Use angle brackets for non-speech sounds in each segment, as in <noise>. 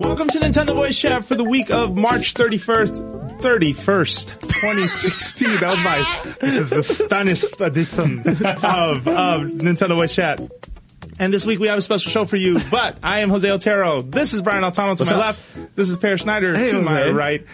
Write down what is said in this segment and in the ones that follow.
Welcome to Nintendo Voice Chat for the week of March 31st, 31st, 2016. That was my, the Spanish edition of, of Nintendo Voice Chat. And this week we have a special show for you. <laughs> But I am Jose Otero. This is Brian Altano to What's my up? left. This is Peer Schneider Hey, to my Jose. right.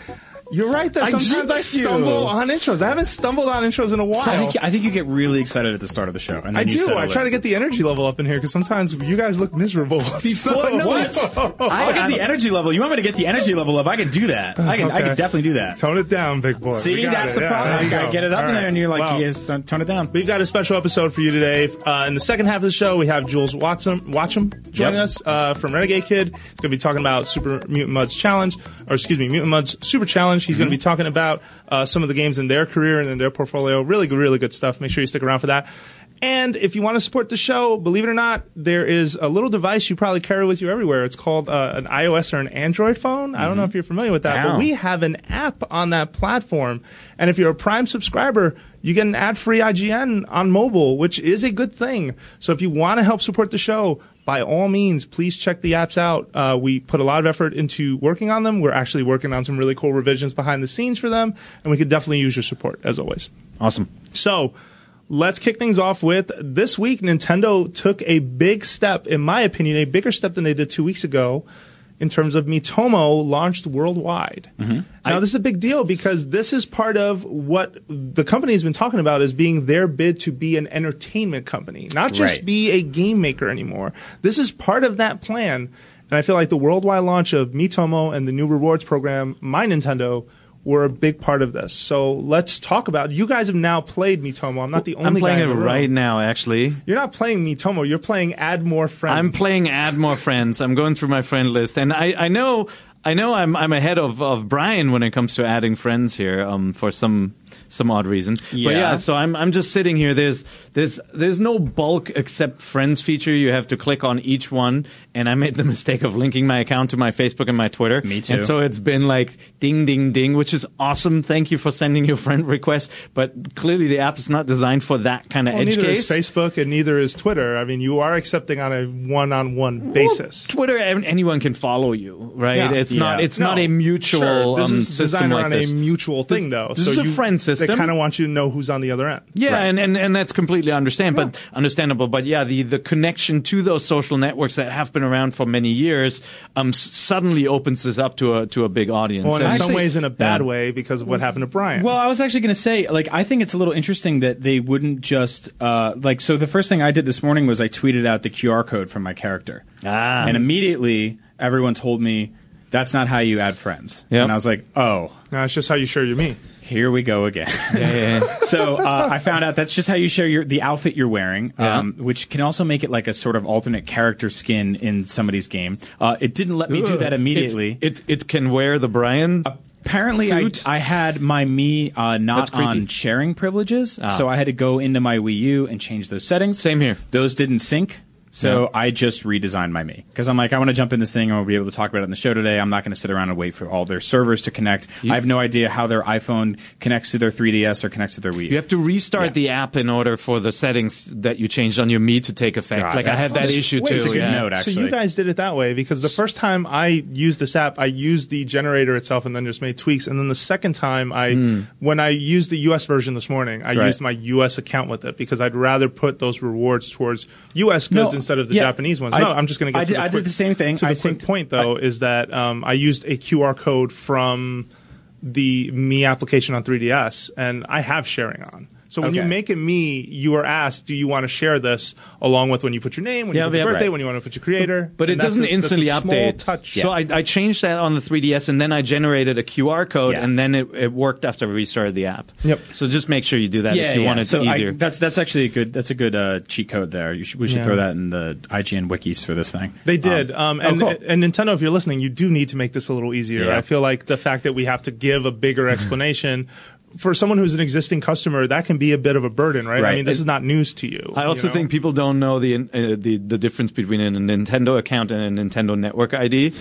You're right that I sometimes I jinxed you. stumble on intros. I haven't stumbled on intros in a while. I think, I think you get really excited at the start of the show. And then I you do. settle I try to get the energy level up in here because sometimes you guys look miserable. <laughs> So- What? What? I'll get the energy level. You want me to get the energy level up? I can do that. I can. I Okay. can definitely do that. Tone it down, big boy. See, got that's it. the Yeah, problem. there You gotta go. get it up All in there, and you're like, yes, tone tone it down. We've got a special episode for you today. Uh, in the second half of the show, we have Jools Watson, Watsham joining Yep. us uh, from Renegade Kid. He's going to be talking about Super Mutant Mudds Challenge, or excuse me, Mutant Mudds Super Challenge. He's going to be talking about uh, some of the games in their career and in their portfolio. Really really good stuff. Make sure you stick around for that. And if you want to support the show, believe it or not, there is a little device you probably carry with you everywhere. It's called uh, an iOS or an Android phone. I don't know if you're familiar with that, Wow. but we have an app on that platform. And if you're a Prime subscriber, you get an ad-free IGN on mobile, which is a good thing. So if you want to help support the show, by all means, please check the apps out. Uh, we put a lot of effort into working on them. We're actually working on some really cool revisions behind the scenes for them, and we could definitely use your support as always. Awesome. So let's kick things off with this week. Nintendo took a big step, in my opinion, a bigger step than they did two weeks ago. In terms of Miitomo launched worldwide. Mm-hmm. Now, this is a big deal because this is part of what the company has been talking about as being their bid to be an entertainment company, not just Right. be a game maker anymore. This is part of that plan. And I feel like the worldwide launch of Miitomo and the new rewards program, My Nintendo, were a big part of this. So let's talk about. You guys have now played Miitomo. I'm not the only. I'm playing it in the room. right now, actually. You're not playing Mitomo. You're playing Add More Friends. I'm playing Add More Friends. I'm going through my friend list, and I, I know I know I'm I'm ahead of, of Brian when it comes to adding friends here. Um, for some some odd reason. But Yeah. yeah, so I'm I'm just sitting here. There's there's there's no bulk except friends feature. You have to click on each one, and I made the <laughs> mistake of linking my account to my Facebook and my Twitter. Me too. And so it's been like ding ding ding, which is awesome. Thank you for sending your friend request. But clearly the app is not designed for that kind of Well, edge neither case. is Facebook and neither is Twitter. I mean, you are accepting on a one-on-one basis. Twitter, anyone can follow you, right? Yeah. It's not. Yeah. It's not a mutual Sure, this um, is system designed like around this. a mutual thing, though. this so is a friend system. They kind of want you to know who's on the other end. Yeah, and, and, and that's completely understand, but understandable. But yeah, the, the connection to those social networks that have been around for many years um, suddenly opens this up to a to a big audience. Well, in And- some ways, in a bad Yeah. way because of what happened to Brian. Well, I was actually going to say, like, I think it's a little interesting that they wouldn't just, uh, like, so the first thing I did this morning was I tweeted out the QR code from my character. Ah. And immediately everyone told me, that's not how you add friends. Yep. And I was like, oh, no, it's just how you share your Mii. Here we go again. yeah, yeah. <laughs> so uh, I found out that's just how you share your the outfit you're wearing, Yeah. um, which can also make it like a sort of alternate character skin in somebody's game. Uh, it didn't let me do that immediately. It, it it can wear the Brian. Apparently, I. I had my Mii uh, not on sharing privileges, so I had to go into my Wii U and change those settings. Same here. Those didn't sync. So Yeah. I just redesigned my Mii because I'm like I want to jump in this thing and we'll be able to talk about it on the show today. I'm not going to sit around and wait for all their servers to connect. I have no idea how their iPhone connects to their 3DS or connects to their Wii. You have to restart Yeah. the app in order for the settings that you changed on your Mii to take effect. God, like I had that that's- issue wait, too. it's a good yeah. note, So you guys did it that way because the first time I used this app, I used the generator itself and then just made tweaks. And then the second time, I hmm. when I used the US version this morning, I. Right. used my US account with it because I'd rather put those rewards towards US goods No, instead of the yeah. Japanese ones. I- no, I'm just going to get I to did- the I did the same thing. To the I quick point though is that um, I used a QR code from the Mii application on 3DS, and I have sharing on. So when you make it me, you are asked, do you want to share this along with when you put your name, when Yeah, you put your yeah, birthday, right. when you want to put your creator. But it doesn't a- a instantly update. Touch. So I, I changed that on the 3DS, and then I generated a QR code, Yeah. and then it, it worked after we restarted the app. Yep. So just make sure you do that if you want it so I- easier. that's that's actually a good that's a good uh, cheat code there. You should, we should Yeah. throw that in the IGN wikis for this thing. They did, um, oh, and, cool. and Nintendo. If you're listening, you do need to make this a little easier. Yeah. I feel like the fact that we have to give a bigger <laughs> explanation for someone who's an existing customer, that can be a bit of a burden, right? I mean, this is not news to you. I also you know? think people don't know the, uh, the the difference between a Nintendo account and a Nintendo Network ID.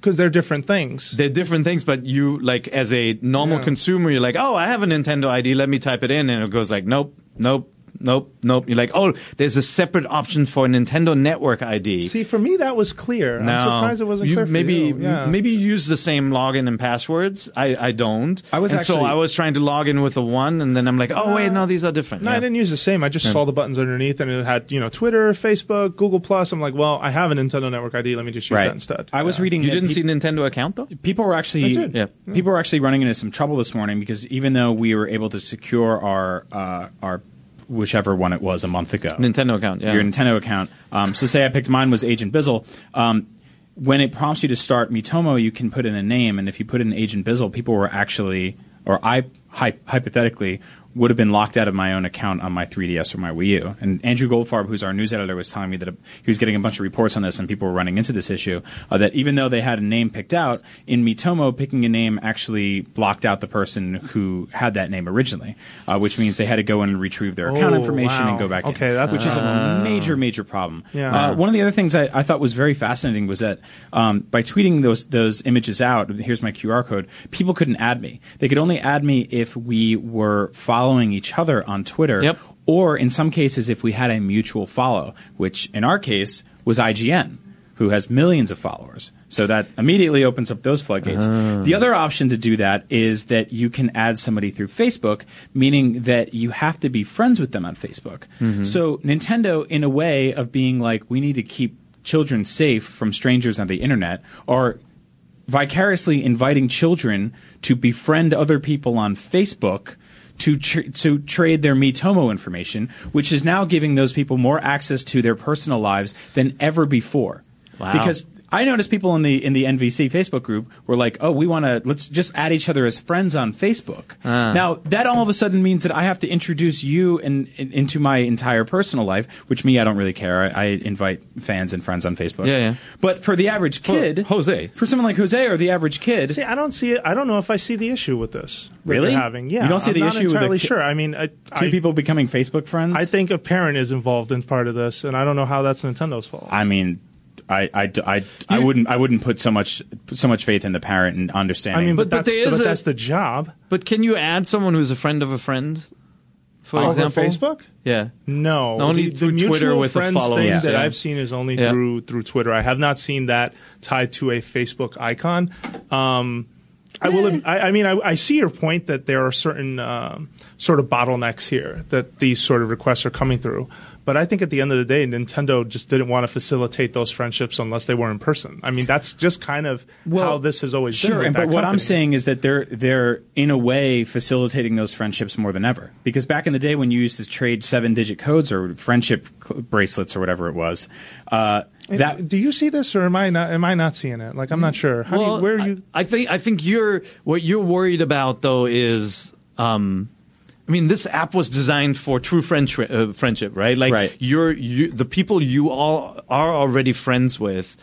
because they're different things. They're different things, but you like as a normal Yeah. consumer, you're like, oh, I have a Nintendo ID. Let me type it in, and it goes like, nope, nope, nope, nope. You're like, oh, there's a separate option for a Nintendo Network ID. See, for me, that was clear. no, I'm surprised it wasn't you, clear for maybe you. Yeah. maybe you use the same login and passwords. I, I don't. I was and so I was trying to log in with a one, and then I'm like, oh wait, no, these are different. No, Yeah. I didn't use the same. I just saw the buttons underneath, and it had you know Twitter, Facebook, Google Plus. I'm like, well, I have a Nintendo Network ID. Let me just use Right. that instead. I was Yeah. reading. You didn't pe- see Nintendo account though. people were actually I did. Yeah. people were actually running into some trouble this morning because even though we were able to secure our uh, our whichever one it was a month ago, Nintendo account. Yeah. your Nintendo account. Um, so say I picked mine was Agent Bizzle. Um, when it prompts you to start Miitomo, you can put in a name, and if you put in Agent Bizzle, people were actually, or I hy- hypothetically would have been locked out of my own account on my 3DS or my Wii U. And Andrew Goldfarb, who's our news editor, was telling me that he was getting a bunch of reports on this, and people were running into this issue. Uh, that even though they had a name picked out in Miitomo, picking a name actually blocked out the person who had that name originally, uh, which means they had to go in and retrieve their account Oh, information wow. and go back in, Okay, that's which is a a major, major problem. Yeah. Uh, one of the other things I, I thought was very fascinating was that um, by tweeting those those images out, here's my QR code. People couldn't add me. They could only add me if we were following each other on Twitter, Yep. or in some cases if we had a mutual follow, which in our case was IGN, who has millions of followers. So that immediately opens up those floodgates. Ah. The other option to do that is that you can add somebody through Facebook, meaning that you have to be friends with them on Facebook. Mm-hmm. So Nintendo, in a way of being like, we need to keep children safe from strangers on the internet, are vicariously inviting children to befriend other people on Facebook to tr- to trade their Miitomo information, which is now giving those people more access to their personal lives than ever before. Wow. Because I noticed people in the in the NVC Facebook group were like, "Oh, we want to let's just add each other as friends on Facebook." Ah. Now that all of a sudden means that I have to introduce you in, in, into my entire personal life, which me I don't really care. I, I invite fans and friends on Facebook. Yeah, yeah. But for the average kid, Jose. for someone like Jose or the average kid, See, I don't see it. I don't know if I see the issue with this. Really? having yeah, You don't see I'm the not issue with the ki- sure. I mean, I, two I, people becoming Facebook friends. I think a parent is involved in part of this, and I don't know how that's Nintendo's fault. I mean, I, I, I, I wouldn't I wouldn't put so much put so much faith in the parent and understanding. I mean, but, But- but that's, there is but a- that's the job. But can you add someone who's a friend of a friend? For Over example, Facebook? Yeah. No, Only the, the through mutual Twitter with friends followers, thing that yeah. I've seen is only Yeah. through through Twitter. I have not seen that tied to a Facebook icon. Um, I will. I, I mean, I, I see your point that there are certain um, sort of bottlenecks here that these sort of requests are coming through. But I think at the end of the day, Nintendo just didn't want to facilitate those friendships unless they were in person. I mean, that's just kind of how this has always been. Sure, with and, that but what I'm saying is that they're they're in a way facilitating those friendships more than ever. Because back in the day when you used to trade seven digit codes or friendship bracelets or whatever it was, uh, that do you see this or am I not? Am I not seeing it? Like, I'm not sure. How do you, where are you? I, I think I think you're what you're worried about though is um I mean this app was designed for true friendship uh, friendship, right? Like Right. you're you the people you all are already friends with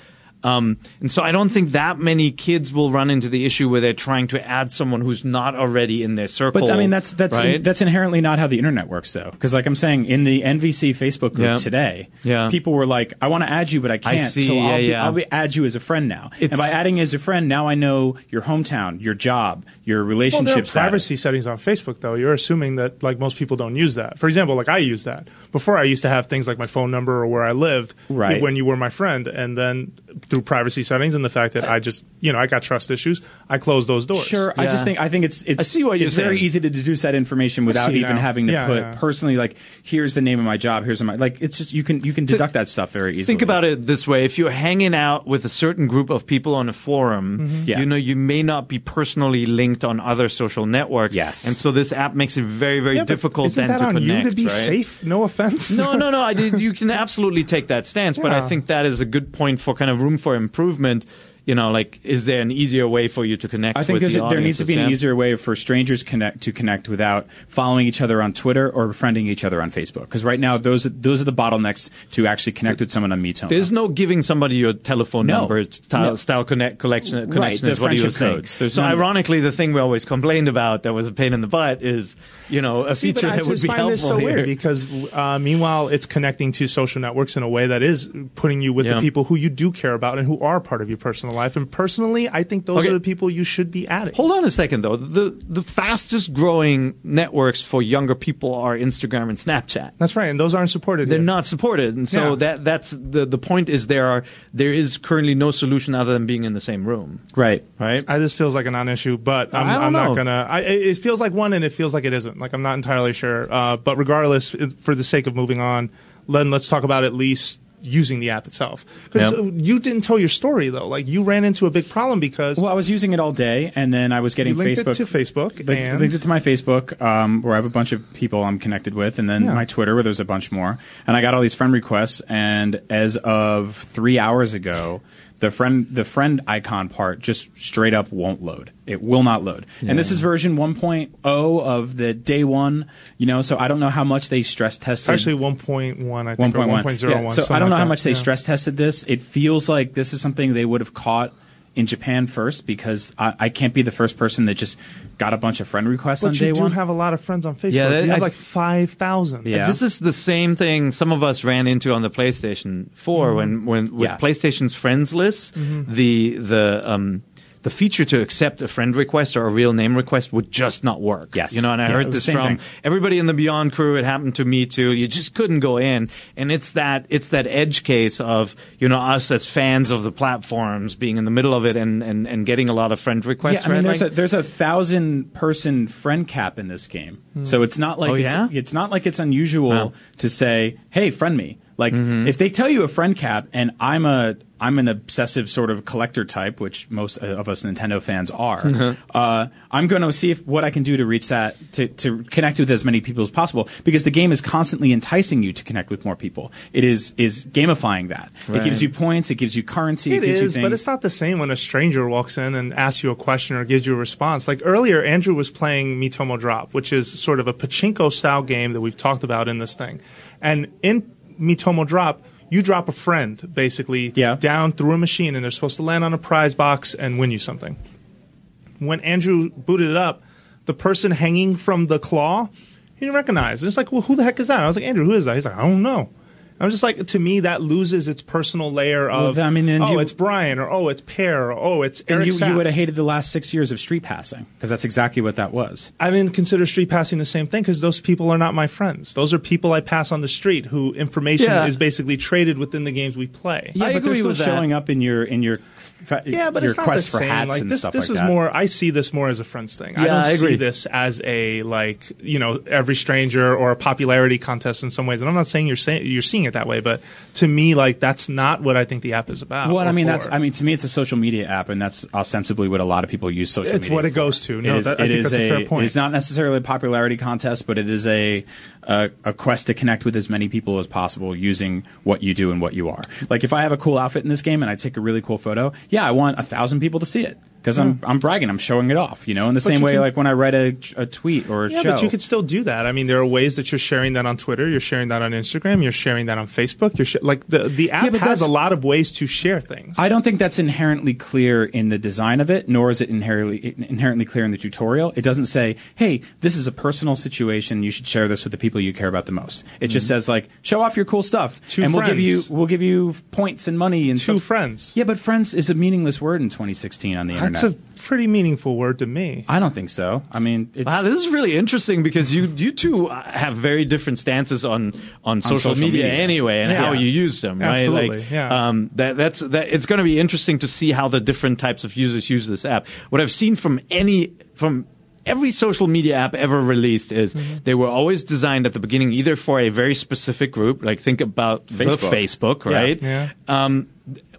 um, and so I don't think that many kids will run into the issue where they're trying to add someone who's not already in their circle. But I mean, that's that's right? that's inherently not how the internet works, though. Because, like I'm saying, in the NVC Facebook group Yeah. today, Yeah. people were like, "I want to add you, but I can't." I see, so yeah, I'll, be, yeah. I'll be add you as a friend now. and by adding as a friend, now I know your hometown, your job, your Well, there relationship are status. privacy settings on Facebook, though. You're assuming that like most people don't use that. For example, like I use that. Before, I used to have things like my phone number or where I lived Right. when you were my friend, and then through privacy settings and the fact that I just, you know, I got trust issues, I closed those doors. Sure, I just think I think it's it's I see what you're it's very easy to deduce that information without even now. having to Yeah, put yeah. personally like here's the name of my job, here's my like it's just you can you can deduct that stuff very easily. Think about it this way: if you're hanging out with a certain group of people on a forum, Mm-hmm. Yeah. you know you may not be personally linked on other social networks. Yes. and so this app makes it very, very Yeah, difficult isn't then that to on connect. you to be right? safe? No offense. No, no, no. I did. <laughs> You can absolutely take that stance, but I think that is a good point for kind of room for improvement. You know, like, is there an easier way for you to connect? I think with the a, there needs to be an easier way for strangers connect to connect without following each other on Twitter or befriending each other on Facebook. Because right now those those are the bottlenecks to actually connect with someone on Miitomo. There's no giving somebody your telephone No. number, style, No. style connect, collection, connection Right, is what he was friendship saying. codes. There's so none of that. ironically, the thing we always complained about that was a pain in the butt is, you know, a See, feature that would be find helpful this so here. weird because uh, meanwhile it's connecting to social networks in a way that is putting you with Yeah. the people who you do care about and who are part of your personal life. And personally, I think those Okay. are the people you should be adding. Hold on a second, though. The the fastest growing networks for younger people are Instagram and Snapchat. That's right, and those aren't supported. They're yet. not supported, and so Yeah. that that's the the point is there are there is currently no solution other than being in the same room, right. right? I, this feels like a non-issue, but I'm, I don't I'm not gonna. I, it it feels like one, and it feels like it isn't. Like I'm not entirely sure. Uh, but regardless, for the sake of moving on, then let's talk about at least using the app itself. Because Yep. you didn't tell your story though. Like you ran into a big problem because Well, I was using it all day, and then I was getting Facebook it to Facebook linked, and linked it to my Facebook, um, where I have a bunch of people I'm connected with, and then Yeah. my Twitter, where there's a bunch more. And I got all these friend requests, and as of three hours ago, the friend the friend icon part just straight up won't load. It will not load. And this is version 1.0 of the day one. You know, so I don't know how much they stress tested. Actually 1.1, I think, or 1.1. 1.01. Yeah, so I don't know like how that. much they Yeah. stress tested this. It feels like this is something they would have caught in Japan first because I, I can't be the first person that just got a bunch of friend requests on But day you do one. have a lot of friends on Facebook. Yeah, that- you have I- like 5,000. Yeah. This is the same thing some of us ran into on the PlayStation 4 when, when with Yeah. PlayStation's friends list, the the um the feature to accept a friend request or a real name request would just not work. Yes. You know, and I Yeah, heard this from thing. everybody in the Beyond crew. It happened to me too. You just couldn't go in. And it's that it's that edge case of, you know, us as fans of the platforms being in the middle of it and, and, and getting a lot of friend requests. Yeah, I mean, right? there's a there's a thousand person friend cap in this game, so hmm. it's not like Oh, it's, yeah? it's not like it's unusual Wow. to say, "Hey, friend me." Like if they tell you a friend cap, and I'm a I'm an obsessive sort of collector type, which most of us Nintendo fans are. <laughs> uh, I'm going to see if what I can do to reach that to to connect with as many people as possible because the game is constantly enticing you to connect with more people. It is is gamifying that. It gives you points. It gives you currency. It gives you but it's not the same when a stranger walks in and asks you a question or gives you a response. Like earlier, Andrew was playing Miitomo Drop, which is sort of a pachinko style game that we've talked about in this thing. And in Miitomo Drop, you drop a friend basically Yeah. down through a machine, and they're supposed to land on a prize box and win you something. When Andrew booted it up, the person hanging from the claw, he didn't recognize. And it's like, well, who the heck is that? I was like, Andrew, who is that? He's like, I don't know. I'm just like, to me, that loses its personal layer of, Well, I mean, then oh, you- it's Brian, or oh, it's Peer, or oh, it's then Eric you, Sapp. you would have hated the last six years of street passing because that's exactly what that was. I didn't consider street passing the same thing because those people are not my friends. Those are people I pass on the street who information Yeah. is basically traded within the games we play. Yeah, I but they're still with that. showing up in your in your fa- Yeah, but your it's not quest the for same. hats like and this, stuff this like is that. more. I see this more as a friends thing. I Yeah, don't I see agree. this as a like you know every stranger or a popularity contest in some ways. And I'm not saying you're saying you're seeing it that way, but to me, like that's not what I think the app is about. Well, I mean, for. that's. I mean, to me, it's a social media app, and that's ostensibly what a lot of people use social media. It's media. what it for. goes to. No, It is- that- I it think is that's a fair point. It is not necessarily a popularity contest, but it is a, a a quest to connect with as many people as possible using what you do and what you are. Like, if I have a cool outfit in this game and I take a really cool photo, yeah, I want a thousand people to see it because I'm hmm. I'm bragging, I'm showing it off. You know, in the same way, can- like when I write a, a tweet or a Yeah, show. but you could still do that. I mean, there are ways that you're sharing that on Twitter, you're sharing that on Instagram, you're sharing that on Facebook. You're sh- like the the app Yeah, has a lot of ways to share things. I don't think that's inherently clear in the design of it, nor is it inherently inherently clear in the tutorial. It doesn't say, "Hey, this is a personal situation. You should share this with the people you care about the most." It just mm-hmm. says like, "Show off your cool stuff, Two and we'll give you we'll give you points and money and Two stuff." friends. Yeah, but friends is a meaningless word in 2016 on the That's a pretty meaningful word to me. I don't think so. I mean, it's, Wow, this is really interesting because you you two uh, have very different stances on on social, social media, media. anyway, and Yeah. how you use them, right? Absolutely, like, yeah. um, that that's that. It's going to be interesting to see how the different types of users use this app. What I've seen from any from every social media app ever released is Mm-hmm. they were always designed at the beginning either for a very specific group, like think about the Facebook. Facebook, Yeah. right? Yeah. Um,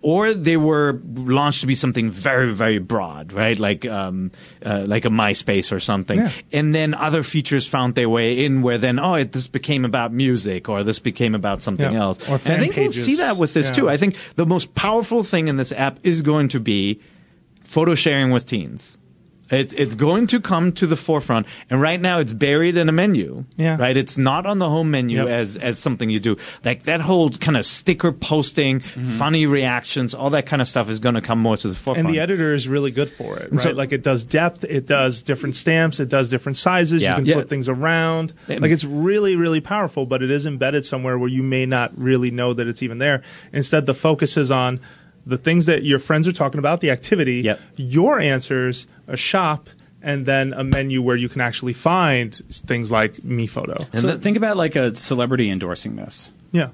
or they were launched to be something very, very broad, right? Like, um, uh, like a MySpace or something. Yeah. And then other features found their way in where then, oh, it, this became about music or this became about something Yeah. else. Or and I fan think we'll see that with this Yeah. too. I think the most powerful thing in this app is going to be photo sharing with teens. It, it's going to come to the forefront, and right now it's buried in a menu. Yeah. Right. It's not on the home menu Yep. as as something you do. Like that whole kind of sticker posting, Mm-hmm. funny reactions, all that kind of stuff is going to come more to the forefront. And the editor is really good for it, right? so- like it does depth, it does different stamps, it does different sizes. Yeah. You can Yeah. flip things around. Like it's really, really powerful, but it is embedded somewhere where you may not really know that it's even there. Instead, the focus is on the things that your friends are talking about, the activity, Yep. your answers, a shop, and then a menu where you can actually find things like Miifoto. so think about like a celebrity endorsing this. Yeah.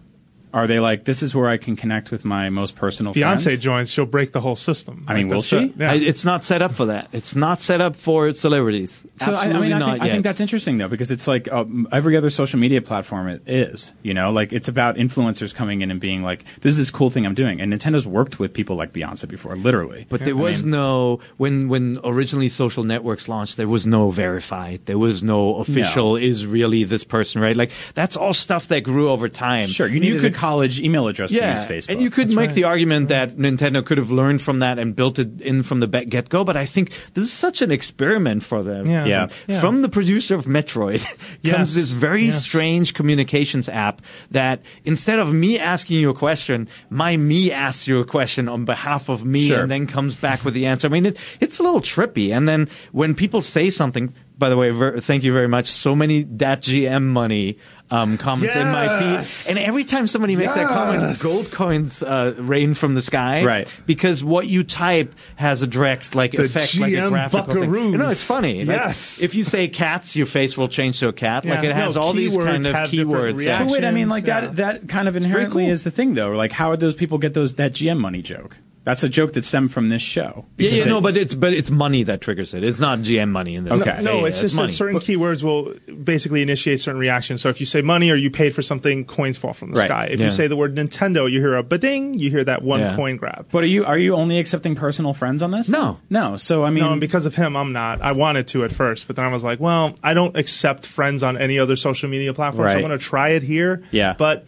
Are they like, this is where I can connect with my most personal Beyonce friends? joins, she'll break the whole system. I mean, Like, will she? it. Yeah. I- it's not set up for that. It's not set up for celebrities. So I, Absolutely I mean, I not think, I think that's interesting though, because it's like um, every other social media platform it is. You know, like it's about influencers coming in and being like, "This is this cool thing I'm doing." And Nintendo's worked with people like Beyonce before, literally. But there I was mean- no when when originally social networks launched. There was no verified. There was no official. Is really this person right? Like that's all stuff that grew over time. Sure, you And needed could a college email address to use Facebook. And you could make the argument that Nintendo could have learned from that and built it in from the get go, but I think this is such an experiment for them. Yeah. Yeah. Yeah. From the producer of Metroid <laughs> Yes. comes this very Yes. strange communications app that instead of me asking you a question, my Mii asks you a question on behalf of me Sure. and then comes back with the answer. I mean, it, it's a little trippy. And then when people say something, by the way, ver- thank you very much. So many that GM money um, comments in my feed, and every time somebody makes that comment, gold coins uh, rain from the sky. Right. Because what you type has a direct like The effect, like a GM graphical thing. buckaroos. You know, it's funny. Like, Yes. if you say cats, your face will change to a cat. Like it has No, all these kind of have different keywords. yeah. But wait, I mean, like Yeah. that that kind of inherently cool. is the thing, though. Like, how would those people get those that GM money joke? That's a joke that stemmed from this show. Yeah, Because yeah, it- no, but it's but it's money that triggers it. It's not GM money in this. Okay. case. No, Yeah, it's just money. that certain keywords will basically initiate certain reactions. So if you say money or you paid for something, coins fall from the Right. sky. If Yeah. you say the word Nintendo, you hear a ba-ding, you hear that one Yeah. coin grab. But are you are you only accepting personal friends on this? No. no. So I mean, No, and because of him, I'm not. I wanted to at first, but then I was like, well, I don't accept friends on any other social media platform, so I'm going to try it here. Yeah. But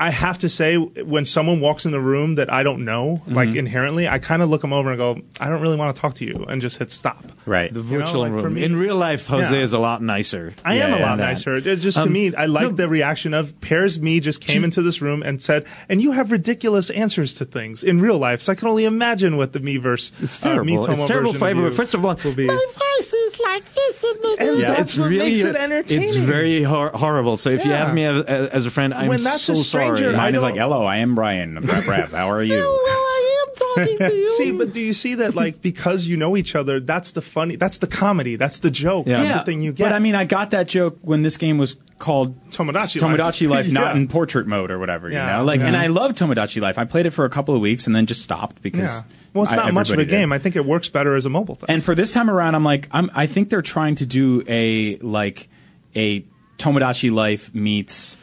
I have to say, when someone walks in the room that I don't know, Mm-hmm. like inherently, I kind of look them over and go, I don't really want to talk to you, and just hit stop. right. the you know, virtual like, for room. me- in real life, Jose Yeah. is a lot nicer. I am a lot nicer. It just to Um, me, I like no. the reaction of Peer's. Mii just came into this room and said, "And you have ridiculous answers to things in real life." So I can only imagine what the Miiverse, It's uh, terrible. Miitomo it's terrible version for of everyone. you First of all, will be. my voice is like this, and, And yeah, that's it's what really makes it entertaining. It's very hor- horrible. So if you have me as, as a friend, I'm When that's so a stranger, sorry. I Mine is like, hello, I am Brian. Rap, rap. How are <laughs> you? Oh, well, I am talking to you. See, but do you see that? Like because you know each other, that's the funny, that's the comedy, that's the joke, Yeah. that's the thing you get. But I mean, I got that joke when this game was called Tomodachi Tomodachi Life, Life. <laughs> not Yeah. in portrait mode or whatever. Yeah, you know, like, yeah. and I love Tomodachi Life. I played it for a couple of weeks and then just stopped because. yeah. Well, it's I- not much of a everybody did. game. I think it works better as a mobile thing. And for this time around, I'm like, I'm, I think they're trying to do a like a Tomodachi Life meets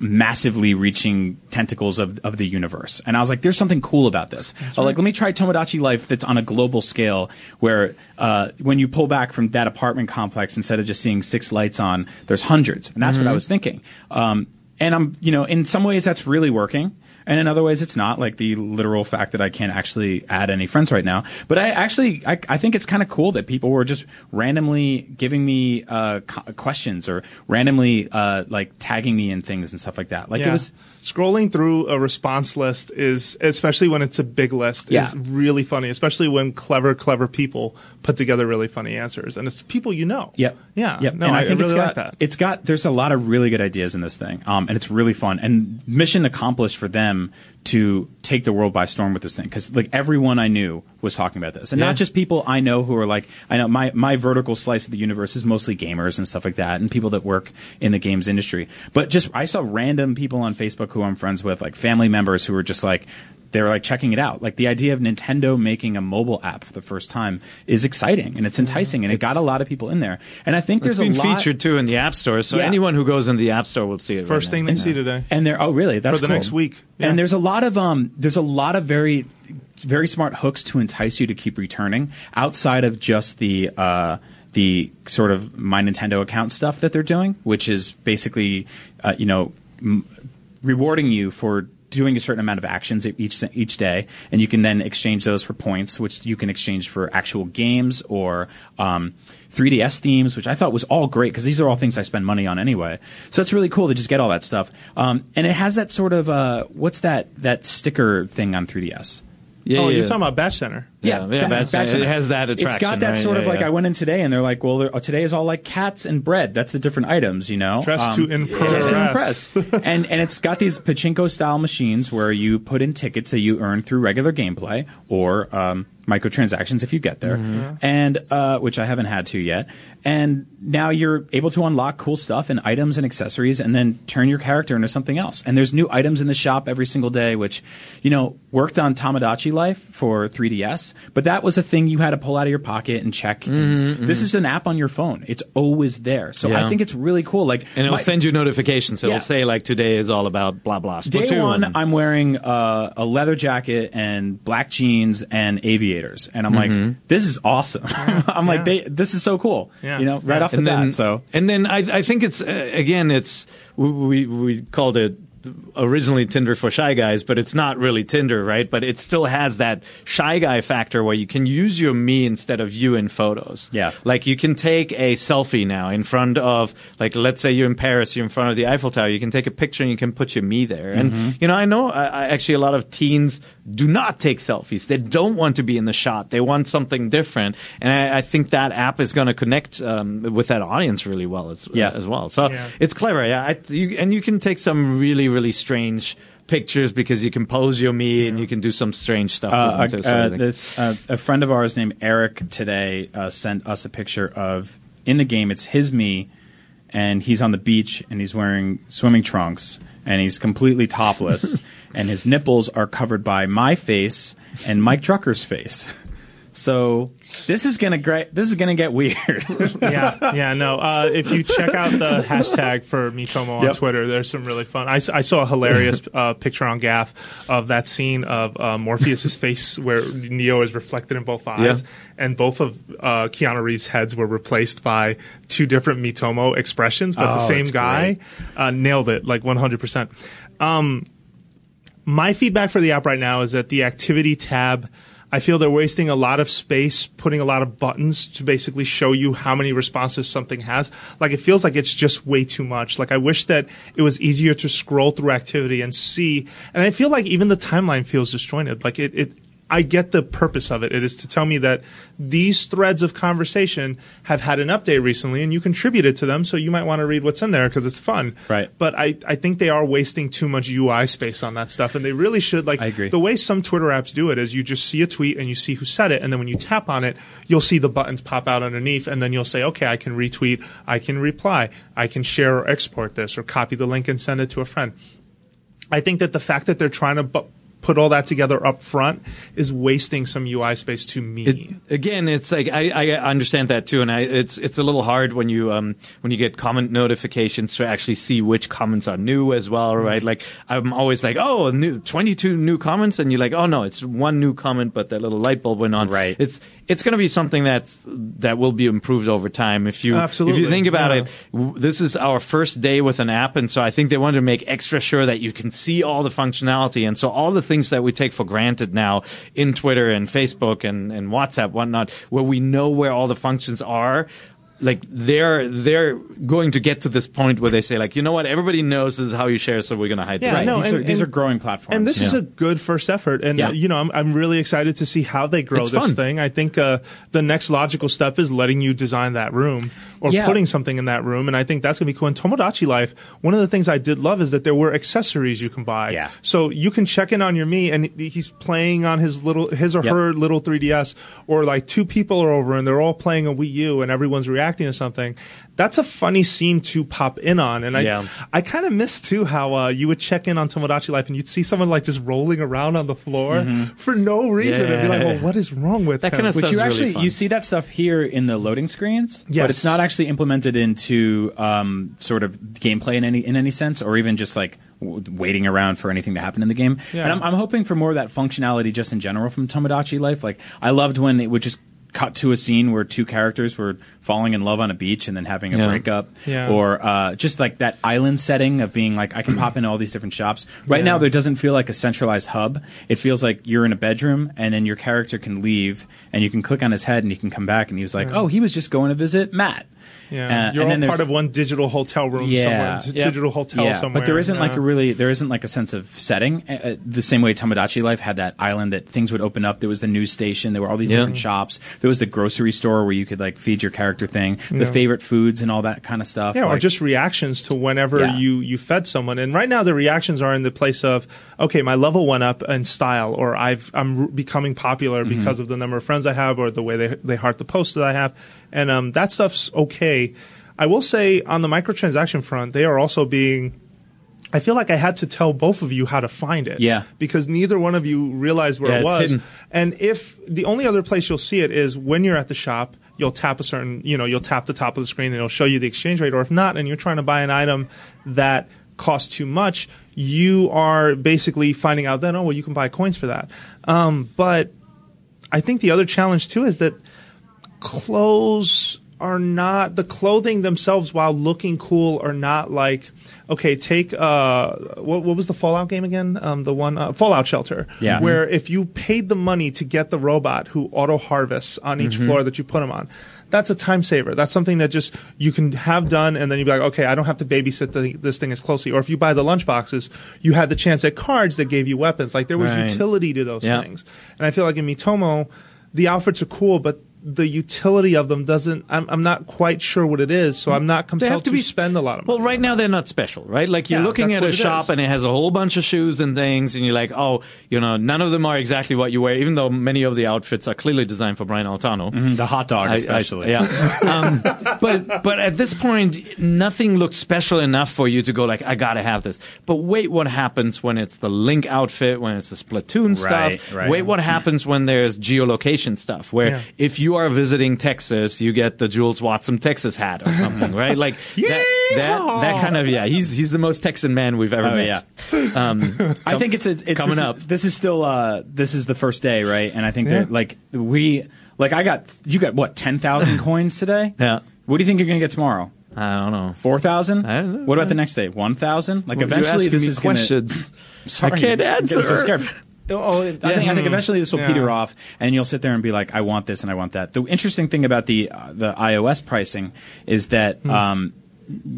massively reaching tentacles of, of the universe. And I was like, there's something cool about this. I was like, let me try Tomodachi Life that's on a global scale where uh, when you pull back from that apartment complex, instead of just seeing six lights on, there's hundreds. And that's what I was thinking. Um, and I'm, you know, in some ways that's really working. And in other ways, it's not like the literal fact that I can't actually add any friends right now. But I actually, I, I think it's kind of cool that people were just randomly giving me uh, co- questions or randomly uh, like tagging me in things and stuff like that. Like yeah. it was, scrolling through a response list is, especially when it's a big list, Yeah. is really funny. Especially when clever, clever people put together really funny answers, and it's people you know. Yep. Yeah. Yep. No, and I, I, think really it's got like that. it's got there's a lot of really good ideas in this thing, um, and it's really fun and mission accomplished for them to take the world by storm with this thing because like everyone I knew was talking about this, and Yeah. not just people I know who are like I know my my vertical slice of the universe is mostly gamers and stuff like that, and people that work in the games industry, but just I saw random people on Facebook who I'm friends with, like family members who were just like. They were like checking it out. Like the idea of Nintendo making a mobile app for the first time is exciting and it's enticing, and it got a lot of people in there. And I think there's there's been a lot featured too in the App Store, so Yeah. anyone who goes in the App Store will see it. First right thing now. they see today. And there, oh really? That's For the cool. next week. Yeah. And there's a lot of um, there's a lot of very, very smart hooks to entice you to keep returning outside of just the uh, the sort of my Nintendo account stuff that they're doing, which is basically, uh, you know, m- rewarding you for doing a certain amount of actions each each day, and you can then exchange those for points, which you can exchange for actual games or um, 3DS themes, which I thought was all great because these are all things I spend money on anyway. So it's really cool to just get all that stuff, um, and it has that sort of uh, what's that that sticker thing on 3DS? Yeah, oh, yeah. you're talking about Badge Center. Yeah, yeah, Ba- Batch Batch it has that It's attraction, got that right? sort of like yeah. I went in today and they're like, well, they're- today is all like cats and bread. That's the different items, you know. Dress Um, to impress. Dress to impress. <laughs> and and it's got these pachinko style machines where you put in tickets that you earn through regular gameplay or um, microtransactions if you get there, and uh, which I haven't had to yet. And now you're able to unlock cool stuff and items and accessories, and then turn your character into something else. And there's new items in the shop every single day, which you know worked on Tomodachi Life for 3DS, but that was a thing you had to pull out of your pocket and check. This is an app on your phone; it's always there. So Yeah. I think it's really cool. Like And it'll my- send you notifications. So Yeah. it'll say like today is all about blah blah. Day Splatoon. one, I'm wearing uh, a leather jacket and black jeans and aviators, and I'm like, this is awesome. <laughs> I'm like, they, this is so cool. Yeah. You know, right Yeah. off the and bat. then, so and then I, I think it's uh, again, it's we we called it originally Tinder for shy guys, but it's not really Tinder, right? But it still has that shy guy factor where you can use your Mii instead of you in photos. Yeah. Like you can take a selfie now in front of, like, let's say you're in Paris, you're in front of the Eiffel Tower. You can take a picture and you can put your Mii there. And mm-hmm. you know, I know I, I actually a lot of teens do not take selfies. They don't want to be in the shot. They want something different. And I, I think that app is going to connect um, with that audience really well as, Yeah. as well. So Yeah. it's clever. Yeah. I, you, and you can take some really, really strange pictures because you can pose your Mii and you can do some strange stuff Uh, with them too. So uh, this, uh, a friend of ours named Eric today uh, sent us a picture of in the game. It's his Mii, and he's on the beach and he's wearing swimming trunks and he's completely topless, <laughs> and his nipples are covered by my face and Mike Drucker's face. So this is gonna great. This is gonna get weird. <laughs> yeah, yeah, no. Uh, if you check out the hashtag for Miitomo on Yep. Twitter, there's some really fun. I saw a hilarious <laughs> uh, picture on GAF of that scene of uh, Morpheus's face where Neo is reflected in both eyes, Yeah. and both of uh, Keanu Reeves' heads were replaced by two different Miitomo expressions, but the Oh, same guy uh, nailed it like 100. percent Um, my feedback for the app right now is that the activity tab I feel they're wasting a lot of space putting a lot of buttons to basically show you how many responses something has. Like it feels like it's just way too much. Like I wish that it was easier to scroll through activity and see. And I feel like even the timeline feels disjointed. Like it, it I get the purpose of it. It is to tell me that these threads of conversation have had an update recently and you contributed to them, so you might want to read what's in there because it's fun. Right. But I, I think they are wasting too much UI space on that stuff and they really should like I agree. the way some Twitter apps do it is you just see a tweet and you see who said it and then when you tap on it, you'll see the buttons pop out underneath and then you'll say, Okay, I can retweet, I can reply, I can share or export this or copy the link and send it to a friend. I think that the fact that they're trying to bu- put all that together up front is wasting some UI space to me. It, again, it's like I, I understand that too, and I, it's it's a little hard when you um when you get comment notifications to actually see which comments are new as well, Mm-hmm. right? Like I'm always like, oh, new twenty two new comments, and you're like, oh no, it's one new comment, but that little light bulb went on. Right. It's it's going to be something that's that will be improved over time. If you Absolutely. if you think about Yeah. it, w- this is our first day with an app, and so I think they wanted to make extra sure that you can see all the functionality, and so all the things that we take for granted now in Twitter and Facebook and, and WhatsApp, whatnot, where we know where all the functions are. Like they're they're going to get to this point where they say like you know what everybody knows this is how you share so we're going to hide Yeah, this. right. no, these, and- are, these and- are growing platforms. And this is a good first effort, and Yeah. uh, you know I'm, I'm really excited to see how they grow It's this fun. thing. I think uh, the next logical step is letting you design that room or Yeah. putting something in that room, and I think that's gonna be cool. In Tomodachi Life, one of the things I did love is that there were accessories you can buy. Yeah. So you can check in on your Mii, and he's playing on his little his or Yep. her little 3ds, or like two people are over and they're all playing a Wii U, and everyone's reacting to something. That's a funny scene to pop in on, and I Yeah. I kind of miss too how uh, you would check in on Tomodachi Life and you'd see someone like just rolling around on the floor for no reason and be like, well, what is wrong with That kinda Which Sounds you really actually fun. you see that stuff here in the loading screens, but it's not actually implemented into um, sort of gameplay in any in any sense, or even just like waiting around for anything to happen in the game. Yeah. And I'm, I'm hoping for more of that functionality just in general from Tomodachi Life. Like I loved when it would just cut to a scene where two characters were falling in love on a beach and then having a Yeah. breakup, Yeah. or uh, just like that island setting of being like I can pop into all these different shops. Right now, there doesn't feel like a centralized hub. It feels like you're in a bedroom and then your character can leave and you can click on his head and he can come back and he was like, oh, he was just going to visit Matt. Yeah. Uh, You're and all part of one digital hotel room Yeah. somewhere, Yeah. digital hotel yeah, somewhere. but there isn't like a really there isn't like a sense of setting. Uh, Uh, the same way Tomodachi Life had that island that things would open up. There was the news station. There were all these Yeah. different shops. There was the grocery store where you could like feed your character thing, the Yeah. favorite foods and all that kind of stuff. Yeah, or just reactions to whenever Yeah. you you fed someone. And right now, the reactions are in the place of okay, my level went up in style, or I've I'm r- becoming popular Mm-hmm. because of the number of friends I have, or the way they they heart the posts that I have, and um, that stuff's okay. I will say on the microtransaction front, they are also being. I feel like I had to tell both of you how to find it. Yeah. Because neither one of you realized where Yeah, it was. hidden. And if the only other place you'll see it is when you're at the shop, you'll tap a certain, you know, you'll tap the top of the screen and it'll show you the exchange rate. Or if not, and you're trying to buy an item that costs too much, you are basically finding out then, oh, well, you can buy coins for that. Um, but I think the other challenge too is that clothes are not the clothing themselves while looking cool are not like okay take uh what, what was the fallout game again? Um the one uh, fallout shelter. Yeah. where if you paid the money to get the robot who auto harvests on each floor that you put him on that's a time saver. That's something that just you can have done and then you'd be like okay i don't have to babysit the, this thing as closely. Or if you buy the lunch boxes you had the chance at cards that gave you weapons. Like there was Right. utility to those Yeah. things. And i feel like in Miitomo the outfits are cool but the utility of them doesn't I'm, I'm not quite sure what it is so i'm not They compelled have to be spend a lot of money Well, right now they're not special, right? Like you're Yeah, looking at a shop is. and it has a whole bunch of shoes and things, and you're like, oh, you know, none of them are exactly what you wear, even though many of the outfits are clearly designed for Brian Altano. The hot dog, I- I- especially. yeah. <laughs> um, but but at this point, nothing looks special enough for you to go like, I gotta have this. But wait, what happens when it's the Link outfit, when it's the Splatoon Right, stuff? right. Wait, what happens when there's geolocation stuff? Where Yeah. if you are visiting Texas, you get the Jools Watsham Texas hat or something, <laughs> right? Like that, that that kind of yeah. He's he's the most Texan man we've ever Oh met. yeah. <laughs> Um, I think it's, a, it's coming this, up. This is still uh, this is the first day, right? And I think that like we like I got you got what ten thousand <laughs> coins today. Yeah. What do you think you're gonna get tomorrow? I don't know. Four thousand? I don't know. What about the next day? One thousand? Like You're eventually this is gonna- Sorry, I can't I'm answer. So scared. Oh, I think I think eventually this will Yeah. peter off, and you'll sit there and be like, "I want this and I want that." The interesting thing about the uh, the iOS pricing is that Hmm. um,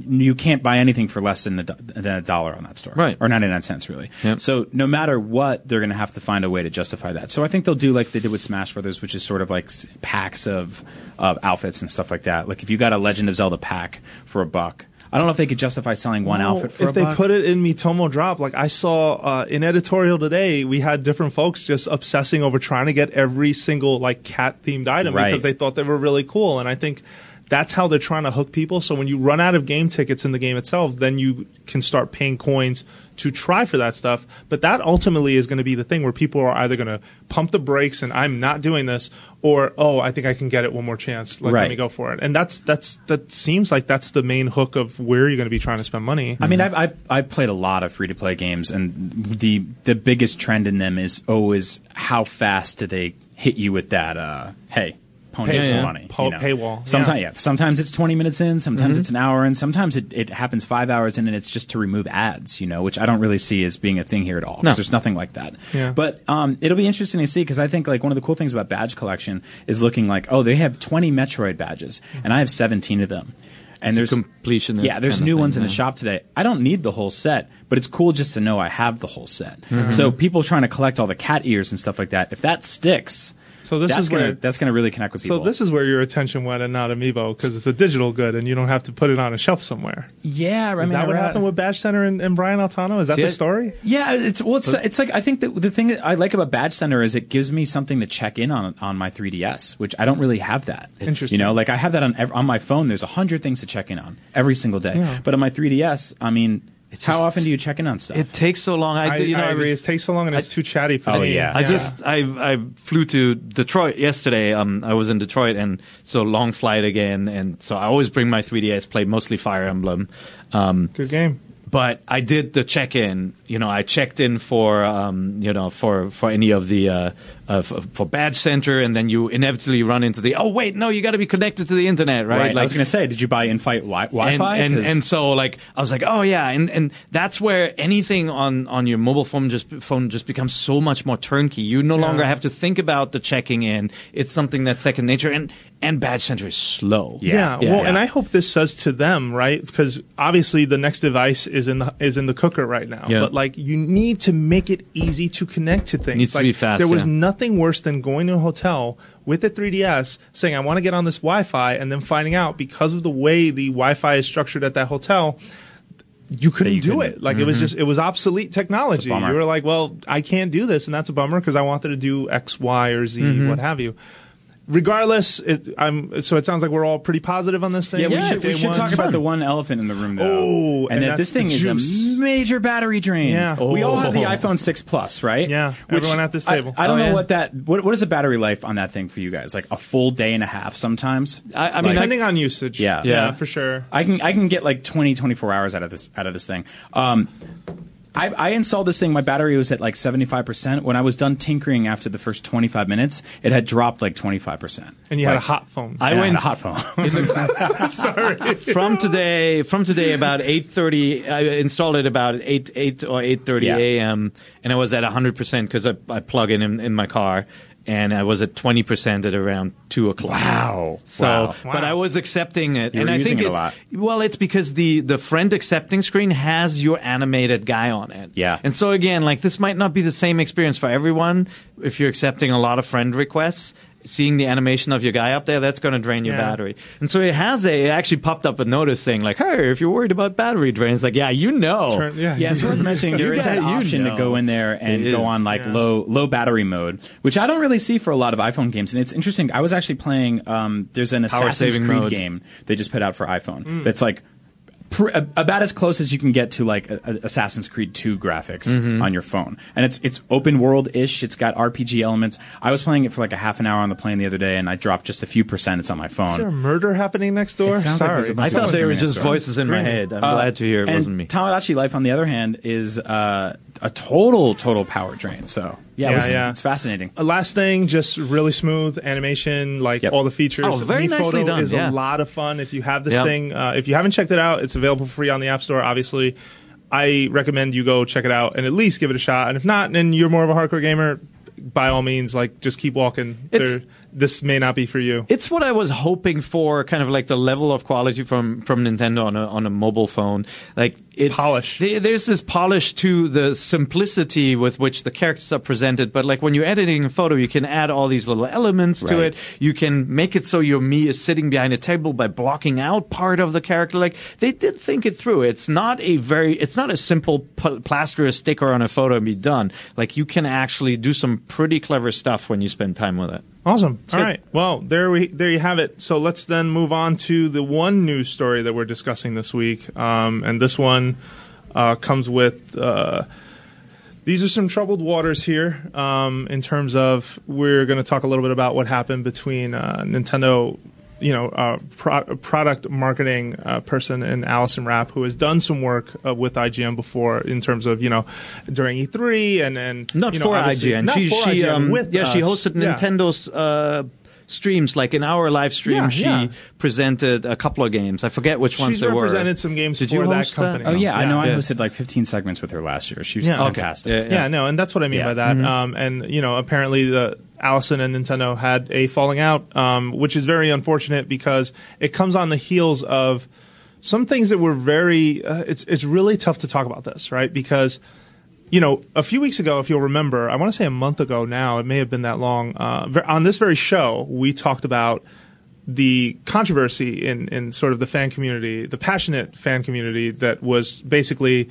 you can't buy anything for less than a, than a dollar on that store, Right. Or ninety nine cents, really. Yep. So no matter what, they're going to have to find a way to justify that. So I think they'll do like they did with Smash Brothers, which is sort of like packs of of outfits and stuff like that. Like if you got a Legend of Zelda pack for a buck. I don't know if they could justify selling one outfit for if they buck. put it in Miitomo Drop, like I saw uh, in editorial today, we had different folks just obsessing over trying to get every single like cat themed item Right. because they thought they were really cool, and I think that's how they're trying to hook people. So when you run out of game tickets in the game itself, then you can start paying coins to try for that stuff. But that ultimately is going to be the thing where people are either going to pump the brakes and I'm not doing this, or oh, I think I can get it one more chance. Like, Right. Let me go for it. And that's that's that seems like that's the main hook of where you're going to be trying to spend money. I mean, I've, I've, I've played a lot of free to play games, and the the biggest trend in them is always how fast do they hit you with that? Uh, hey, pony Pay- up some yeah. money. Po- you know? paywall, Sometimes, yeah. yeah. Sometimes it's twenty minutes in. Sometimes it's an hour in. Sometimes it, it happens five hours in, and it's just to remove ads. You know, which I don't really see as being a thing here at all. 'cause No. there's nothing like that. Yeah. But um, it'll be interesting to see because I think like one of the cool things about badge collection is looking like oh they have twenty Metroid badges, and I have seventeen of them. And It's there's completion. Yeah, there's kind of new thing, ones in the shop today. I don't need the whole set, but it's cool just to know I have the whole set. Mm-hmm. So people trying to collect all the cat ears and stuff like that, if that sticks, So this that's is gonna where- that's gonna really connect with people. So this is where your attention went and not Amiibo because it's a digital good and you don't have to put it on a shelf somewhere. yeah, I Is mean, that I what read- happened with Badge Center and, and Brian Altano? Is that See, the story? Yeah, it's well, it's, it's like I think that the thing that I like about Badge Center is it gives me something to check in on on my 3DS, which I don't really have that. Interesting. You know, like I have that on ev- on my phone. There's a hundred things to check in on every single day. Yeah. But on my 3DS, I mean, It's how just- often do you check in on stuff? It takes so long. I, I, do- you know, I I agree. was- it takes so long and it's too chatty for me. Oh, me. yeah. I just I I flew to Detroit yesterday. Um, I was in Detroit, and so long flight again, and so I always bring my 3ds. Play mostly Fire Emblem, um, good game. but I did the check in. You know, I checked in for um, you know for for any of the uh, uh, for, for badge center, and then you inevitably run into the oh wait no you got to be connected to the internet right, right. I was going to say, did you buy in-fight wi- Wi-Fi? and, and, 'Cause- and so like I was like, oh yeah, and, and that's where anything on, on your mobile phone just phone just becomes so much more turnkey. You no longer have to think about the checking in. It's something that's second nature, and and Badge Center is slow. Yeah, Yeah, well, yeah. and I hope this says to them, right? Because obviously the next device is in the is in the cooker right now. Yeah. But like, you need to make it easy to connect to things. Needs to be fast, There was yeah. nothing worse than going to a hotel with a 3DS, saying I want to get on this Wi-Fi, and then finding out because of the way the Wi-Fi is structured at that hotel. You couldn't you do couldn't. it. Like it was mm-hmm. just it was obsolete technology. You were like, well, I can't do this, and that's a bummer because I wanted to do X, Y, or Z, mm-hmm. what have you. Regardless, it, I'm so it sounds like we're all pretty positive on this thing. Yeah, we Yeah, should, we should talk It's about the one elephant in the room, though. Oh, and, and that this that's the thing is a major battery drain. Yeah. We all have the Oh. iPhone 6 Plus, right? Yeah, Which everyone at this table. I, don't Oh, know yeah. what that. What, what is the battery life on that thing for you guys? Like a full day and a half sometimes. I, I mean, I, depending on usage. Yeah. yeah, Yeah. for sure. I can I can get like 20, 24 hours out of this out of this thing. Um, I, I installed this thing. My battery was at like 75%. When I was done tinkering after the first 25 minutes, it had dropped like 25%. And you had a hot phone. I and went a hot phone. <laughs> Sorry. from today from today about 8.30 i installed it about 8 8 or 8.30 Yeah. a.m and i was at 100% because I, I plug in, in in my car and i was at 20% at around 2 o'clock Wow. so Wow. but i was accepting it You and i think it a it's lot. well it's because the the friend accepting screen has your animated guy on it Yeah. and so again like this might not be the same experience for everyone if you're accepting a lot of friend requests seeing the animation of your guy up there that's going to drain your Yeah. battery and so it has a it actually popped up a notice saying like hey if you're worried about battery drain it's like yeah you know Turn- yeah, Yeah, it's worth mentioning <laughs> there is that option know. to go in there and go on like Yeah. low low battery mode, which I don't really see for a lot of iPhone games. And it's interesting. I was actually playing. Um, there's an Assassin's Creed mode. game they just put out for iPhone. Mm. That's like. Pr- about as close as you can get to like a, a Assassin's Creed 2 graphics Mm-hmm. on your phone, and it's it's open world ish. It's got RPG elements. I was playing it for like a half an hour on the plane the other day, and I dropped just a few percent. It's on my phone. Is there a murder happening next door? It sounds like Sorry. there's a i thought they were just doing voices in my head i'm glad to hear it and wasn't me Tomodachi Life, on the other hand, is uh, a total, total power drain. So yeah, it Yeah, was- yeah. it's fascinating. Uh, last thing, just really smooth animation, like Yep. all the features. Oh, very Mii nicely Photo done, is yeah. a lot of fun. If you have this Yep. thing, uh, if you haven't checked it out, it's available for free on the App Store. Obviously, I recommend you go check it out and at least give it a shot. And if not, and you're more of a hardcore gamer, by all means, like just keep walking. It's- There, this may not be for you. It's what I was hoping for, kind of like the level of quality from from Nintendo on a on a mobile phone. Like it Polish. there- there's this polish to the simplicity with which the characters are presented. But like when you're editing a photo, you can add all these little elements to it. You can make it so your Mii is sitting behind a table by blocking out part of the character. Like they did think it through. It's not a very, it's not a simple p- plaster a sticker on a photo and be done. Like you can actually do some pretty clever stuff when you spend time with it. Awesome. All good. right. Well, there we there you have it. So let's then move on to the one news story that we're discussing this week, um, and this one uh, comes with. Uh, these are some troubled waters here um, in terms of we're going to talk a little bit about what happened between uh, Nintendo, you know, uh, pro- product marketing uh, person and Allison Rapp, who has done some work uh, with IGN before in terms of you know during E3 and and Not you know, for IGN. not she, for she, IGN, um, with yeah, she hosted. Nintendo's uh, streams. Like in our live stream, Yeah, she yeah. presented a couple of games. I forget which ones She's they were. represented some games Did for you that host company. Oh yeah, I know. I hosted like 15 segments with her last year. She was Yeah. Okay. fantastic. Yeah, yeah. yeah. no, and that's what I mean Yeah. by that. Um, and you know, apparently the Allison and Nintendo had a falling out, um, which is very unfortunate because it comes on the heels of some things that were very. Uh, it's it's really tough to talk about this, right? Because you know, a few weeks ago, if you'll remember, I want to say a month ago now, it may have been that long. Uh, on this very show, we talked about the controversy in, in sort of the fan community, the passionate fan community that was basically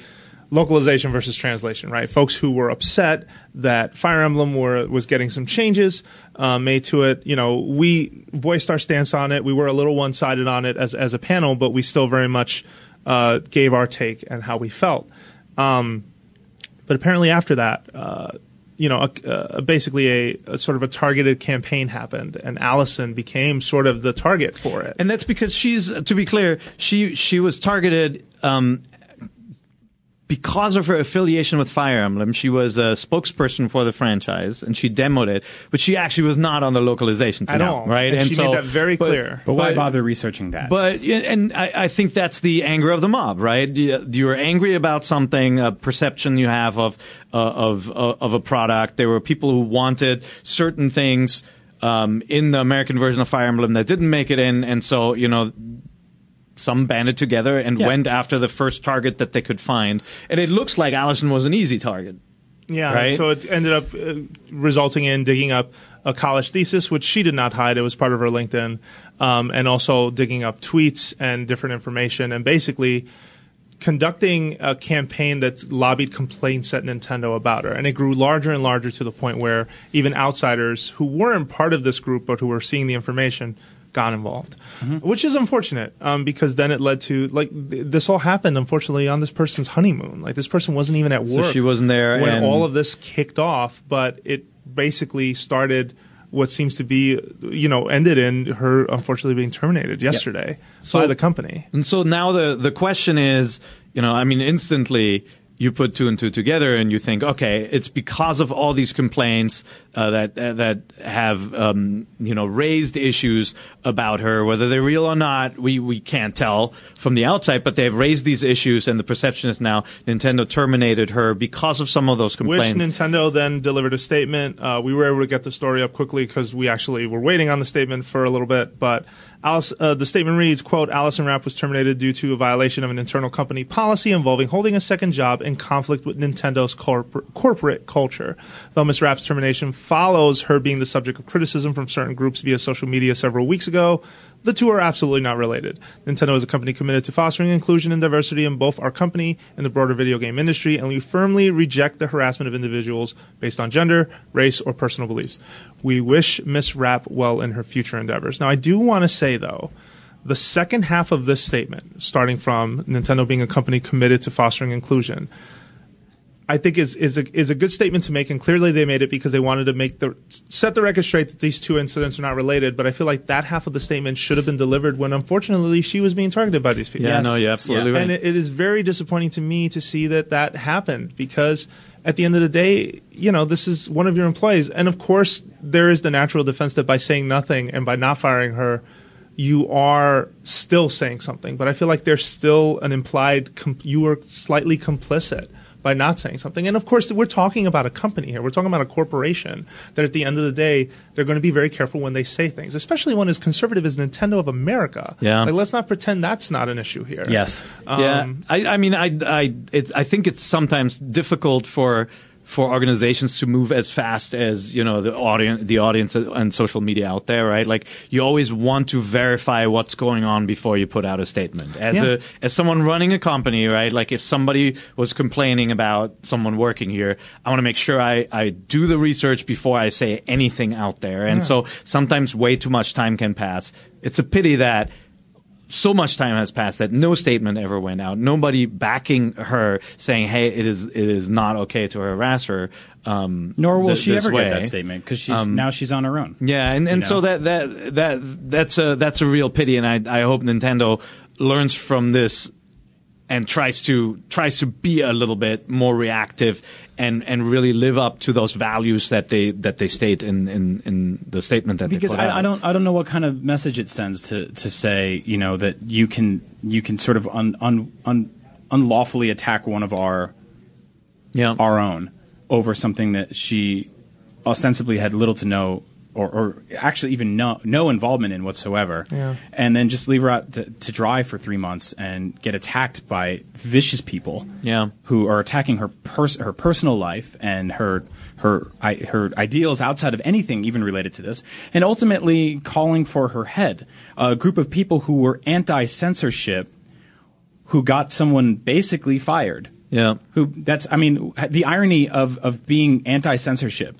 localization versus translation, right? Folks who were upset that Fire Emblem were, was getting some changes uh, made to it. You know, we voiced our stance on it. We were a little one sided on it as, as a panel, but we still very much uh, gave our take and how we felt. Um, but apparently, after that, uh, you know, a, a, basically a, a sort of a targeted campaign happened, and Allison became sort of the target for it. and that's because she's to be clear she she was targeted um, because of her affiliation with Fire Emblem. She was a spokesperson for the franchise and she demoed it, but she actually was not on the localization team, At all. right? And she so, made that very but- clear. But why But- bother researching that? But and I, I think that's the anger of the mob, right? You- You're angry about something, a perception you have of uh, of uh, of a product. There were people who wanted certain things um, in the American version of Fire Emblem that didn't make it in, and so you know. Some banded together and Yeah. went after the first target that they could find, and it looks like Allison was an easy target. Yeah, Right? so it ended up uh, resulting in digging up a college thesis, which she did not hide. It was part of her LinkedIn, um, and also digging up tweets and different information, and basically conducting a campaign that lobbied complaints at Nintendo about her. And it grew larger and larger to the point where even outsiders who weren't part of this group but who were seeing the information got involved, which is unfortunate um, because then it led to like th- this all happened unfortunately on this person's honeymoon. Like this person wasn't even at work. she wasn't there when and- all of this kicked off, but it basically started what seems to be, you know, ended in her unfortunately being terminated yesterday by the company. And so now the the question is, you know, I mean, instantly, you put two and two together and you think, okay, it's because of all these complaints uh, that uh, that have um, you know raised issues about her, whether they're real or not, we we can't tell from the outside. But they have raised these issues, and the perception is now Nintendo terminated her because of some of those complaints. Which. Nintendo then delivered a statement. Uh, we were able to get the story up quickly because we actually were waiting on the statement for a little bit. But Alice, uh, the statement reads, "quote Allison Rapp was terminated due to a violation of an internal company policy involving holding a second job in conflict with Nintendo's corpor- corporate culture. Though Ms. Rapp's termination follows her being the subject of criticism from certain groups via social media several weeks ago." The two are absolutely not related. Nintendo is a company committed to fostering inclusion and diversity in both our company and the broader video game industry, and we firmly reject the harassment of individuals based on gender, race, or personal beliefs. We wish Miss Rapp well in her future endeavors. Now, I do want to say, though, the second half of this statement, starting from Nintendo being a company committed to fostering inclusion, I think is is a is a good statement to make, and clearly they made it because they wanted to make the set the record straight that these two incidents are not related. But I feel like that half of the statement should have been delivered when, unfortunately, she was being targeted by these people. yeah, no, you're absolutely right. And it, it is very disappointing to me to see that that happened because at the end of the day, you know, this is one of your employees. And of course, there is the natural defense that by saying nothing and by not firing her, you are still saying something. But I feel like there's still an implied, com- you are slightly complicit by not saying something. And of course, we're talking about a company here. We're talking about a corporation that at the end of the day, they're going to be very careful when they say things, especially one as conservative as Nintendo of America. Yeah. Like, let's not pretend that's not an issue here. Yes. yeah, Um, I, I mean, I, I, it, I think it's sometimes difficult for for organizations to move as fast as you know the audience, the audience and social media out there, right? Like you always want to verify what's going on before you put out a statement. As Yeah. a as someone running a company, right? Like if somebody was complaining about someone working here, I want to make sure I I do the research before I say anything out there. And so sometimes way too much time can pass. It's a pity that so much time has passed that no statement ever went out. Nobody backing her saying, "Hey, it is it is not okay to harass her." Um, Nor will th- she ever way. get that statement because she's now she's on her own. Yeah, and, and You so that that that that's a that's a real pity, and I I hope Nintendo learns from this and tries to tries to be a little bit more reactive and and really live up to those values that they that they state in in, in the statement that because they put out. I, I don't I don't know what kind of message it sends to to say you know that you can you can sort of un, un, un, unlawfully attack one of our yeah our own over something that she ostensibly had little to no or, or actually even no no involvement in whatsoever Yeah. and then just leave her out to, to dry for three months and get attacked by vicious people Yeah. who are attacking her pers- her personal life and her her I, her ideals outside of anything even related to this, and ultimately calling for her head. A group of people who were anti censorship, who got someone basically fired. yeah. Who that's I mean the irony of of being anti censorship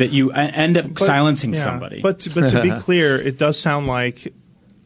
that you uh, end up But- silencing yeah. somebody. But but to be <laughs> clear, it does sound like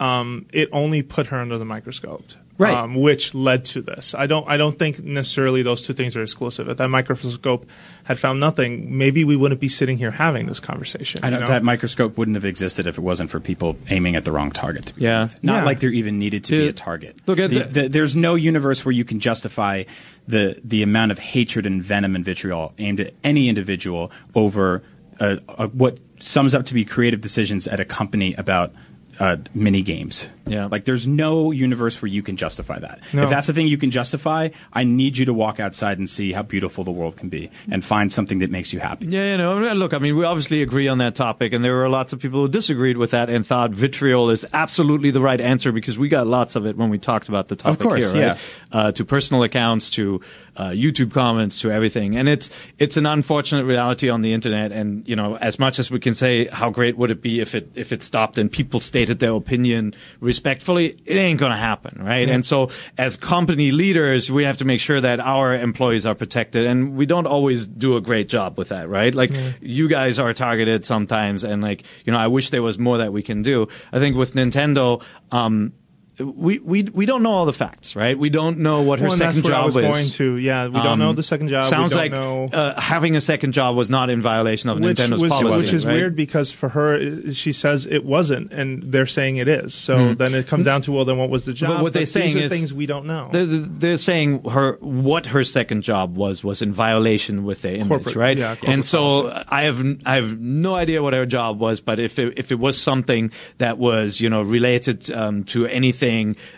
um, it only put her under the microscope, Right. Um, which led to this. I don't I don't think necessarily those two things are exclusive. If that microscope had found nothing, maybe we wouldn't be sitting here having this conversation. I know, you know? that microscope wouldn't have existed if it wasn't for people aiming at the wrong target. Yeah. with. not Yeah. like there even needed to be a target. look at The- the- the- there's no universe where you can justify the the amount of hatred and venom and vitriol aimed at any individual over uh, uh, what sums up to be creative decisions at a company about. Uh, mini games. Yeah. Like there's no universe where you can justify that. No. If that's the thing you can justify, I need you to walk outside and see how beautiful the world can be and find something that makes you happy. Yeah, you know, look, I mean, we obviously agree on that topic, and there were lots of people who disagreed with that and thought vitriol is absolutely the right answer because we got lots of it when we talked about the topic of course, here, right? yeah. Uh, to personal accounts, to uh, YouTube comments, to everything, and it's it's an unfortunate reality on the internet. And you know, as much as we can say how great would it be if it if it stopped and people stated their opinion respectfully, it ain't gonna happen, right? And so, as company leaders, we have to make sure that our employees are protected, and we don't always do a great job with that, right? Like you guys are targeted sometimes, and like you know, I wish there was more that we can do. I think with Nintendo. Um, we, we we don't know all the facts, right? We don't know what her Well, that's second what I job was is. going to. Yeah, we don't Um, know the second job. Sounds we don't like uh, having a second job was not in violation of which Nintendo's was, policy, which is right? weird because for her, she says it wasn't, and they're saying it is. So then it comes down to well, then what was the job? Hmm. what they're these saying are is- things we don't know. They're, they're saying her what her second job was was in violation with their image, Corporate- right? yeah, corporate and so I have I have no idea what her job was, but if it, if it was something that was you know related um, to anything,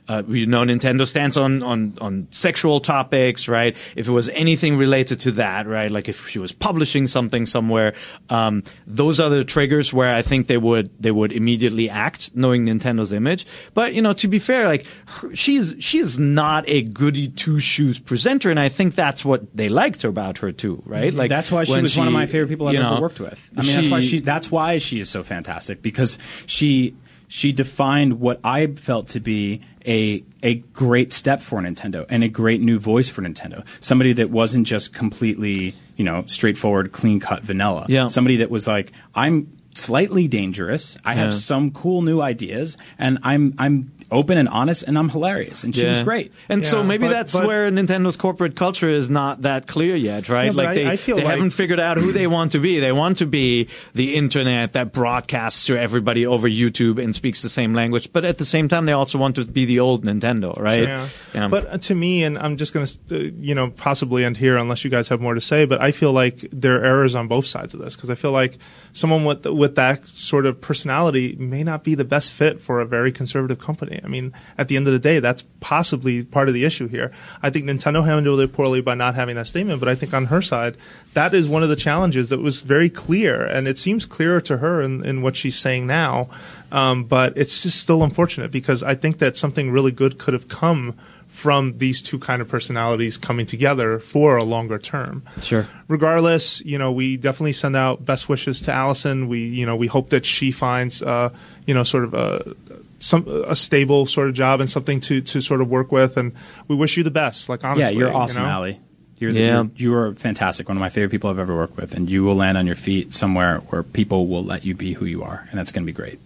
uh, you know, Nintendo stands on on on sexual topics, right? If it was anything related to that, right? Like if she was publishing something somewhere, um, those are the triggers where I think they would they would immediately act, knowing Nintendo's image. But you know, to be fair, like her, she's she is not a goody two shoes presenter, and I think that's what they liked about her too, right? Like that's why she was one of my favorite people I've ever know, worked with. I mean, that's why she- she. That's why she is so fantastic because she she defined what I felt to be a a great step for Nintendo and a great new voice for Nintendo. Somebody that wasn't just completely you know straightforward, clean cut vanilla. Yeah. Somebody that was like, I'm slightly dangerous. I have some cool new ideas, and I'm I'm open and honest, and I'm hilarious. And she was great. And so maybe but- that's but- where Nintendo's corporate culture is not that clear yet, right? Yeah, like I- they, I feel they like- haven't figured out who they want to be. They want to be the internet that broadcasts to everybody over YouTube and speaks the same language, but at the same time they also want to be the old Nintendo, right? Yeah. Yeah. But uh, to me, and I'm just going to, uh, you know, possibly end here unless you guys have more to say, but I feel like there are errors on both sides of this because I feel like someone with with that sort of personality may not be the best fit for a very conservative company. I mean, at the end of the day, that's possibly part of the issue here. I think Nintendo handled it poorly by not having that statement, but I think on her side, that is one of the challenges that was very clear, and it seems clearer to her in, in what she's saying now. Um, but it's just still unfortunate because I think that something really good could have come from these two kind of personalities coming together for a longer term. Sure. Regardless, you know, we definitely send out best wishes to Allison. We, you know, we hope that she finds, uh, you know, sort of a some a stable sort of job and something to to sort of work with. And we wish you the best. Like honestly, Yeah, you're you awesome, know? Allie. You're, the, Yeah. you're you are fantastic. One of my favorite people I've ever worked with, and you will land on your feet somewhere where people will let you be who you are, and that's going to be great.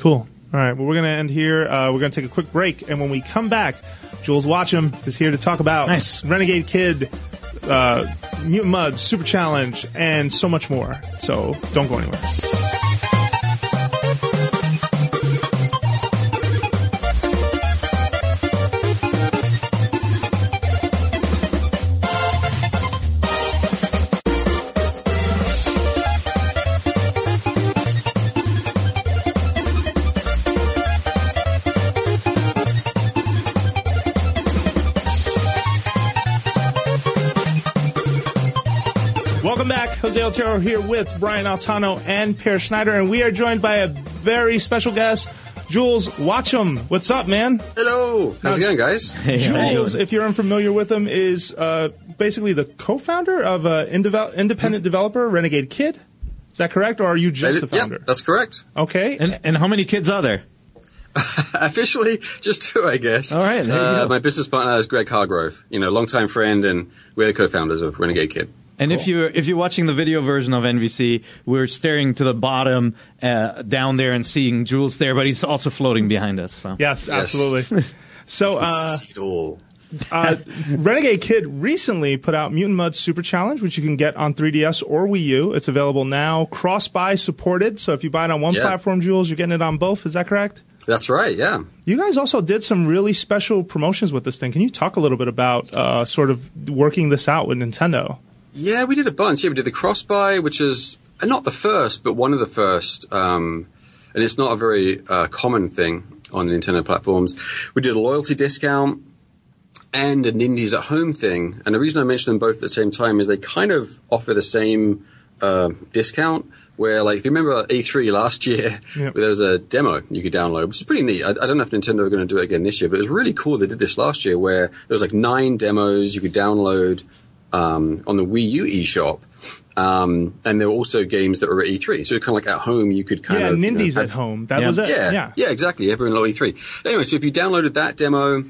Cool. All right. Well, we're going to end here. Uh, we're going to take a quick break. And when we come back, Jools Watsham is here to talk about Nice. Renegade Kid, uh, Mutant Mudds, Super Challenge, and so much more. So don't go anywhere. Jose Otero here with Brian Altano and Peer Schneider, and we are joined by a very special guest, Jools Watsham. What's up, man? Hello. How's it going, guys? Hey, Jools, if you're unfamiliar with him, is uh, basically the co-founder of uh, indevel- independent developer Renegade Kid. Is that correct, or are you just the founder? yeah, founder? that's correct. okay. and, and how many kids are there? <laughs> Officially, just two, I guess. All right, there you uh, go. My business partner is Greg Hargrove. You know, longtime friend, and we're the co-founders of Renegade Kid. And if you if you're watching the video version of NVC, we're staring to the bottom uh, down there and seeing Jools there, but he's also floating behind us. So. yes, Yes. absolutely. <laughs> So, uh, See it all. uh, Renegade Kid recently put out Mutant Mudds Super Challenge, which you can get on 3DS or Wii U. It's available now, cross-buy supported. So if you buy it on one Yeah. platform, Jools, you're getting it on both. Is that correct? That's right. Yeah. You guys also did some really special promotions with this thing. Can you talk a little bit about uh, sort of working this out with Nintendo? Yeah, we did a bunch. Yeah, we did the cross buy, which is uh, not the first, but one of the first. Um, and it's not a very uh, common thing on the Nintendo platforms. We did a loyalty discount and an Indies at Home thing. And the reason I mention them both at the same time is they kind of offer the same uh, discount. Where, like, if you remember E3 last year, Yep. <laughs> there was a demo you could download, which is pretty neat. I, I don't know if Nintendo are going to do it again this year, but it was really cool. They did this last year where there was like nine demos you could download um, on the Wii U eShop. Um, and there were also games that were at E3. So kind of like at home, you could kind yeah, of. you know, Nindies have- at home. That Yeah. was it. yeah, yeah. yeah, exactly. Everyone low E3. Anyway, so if you downloaded that demo,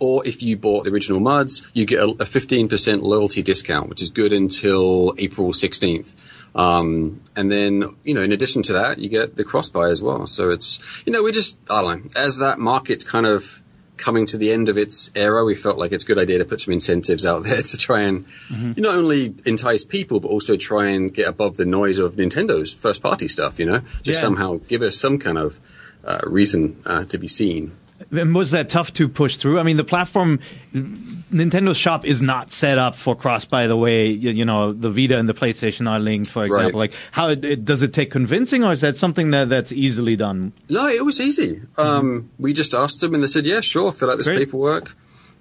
Or if you bought the original Mudds, you get a, a 15% loyalty discount, which is good until April 16th. Um, and then, you know, in addition to that, you get the cross buy as well. So it's, you know, we just, I don't know, as that market's kind of coming to the end of its era, we felt like it's a good idea to put some incentives out <laughs> there to try and Mm-hmm. not only entice people, but also try and get above the noise of Nintendo's first party stuff, you know, just Yeah. somehow give us some kind of uh, reason uh, to be seen. And was that tough to push through? I mean, the platform, Nintendo's shop is not set up for cross. By the way, you, you know the Vita and the PlayStation are linked, for example. Like, how it, does it take convincing, or is that something that that's easily done? No, it was easy. Um, we just asked them, and they said, "Yeah, sure, fill out this Great. paperwork,"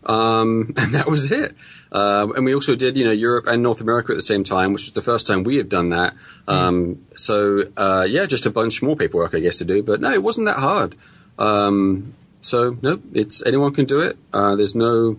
um, <laughs> and that was it. Um, and we also did, you know, Europe and North America at the same time, which was the first time we have done that. Um, so uh, yeah, just a bunch more paperwork, I guess, to do. But no, it wasn't that hard. Um, so no, it's anyone can do it. Uh, there's no,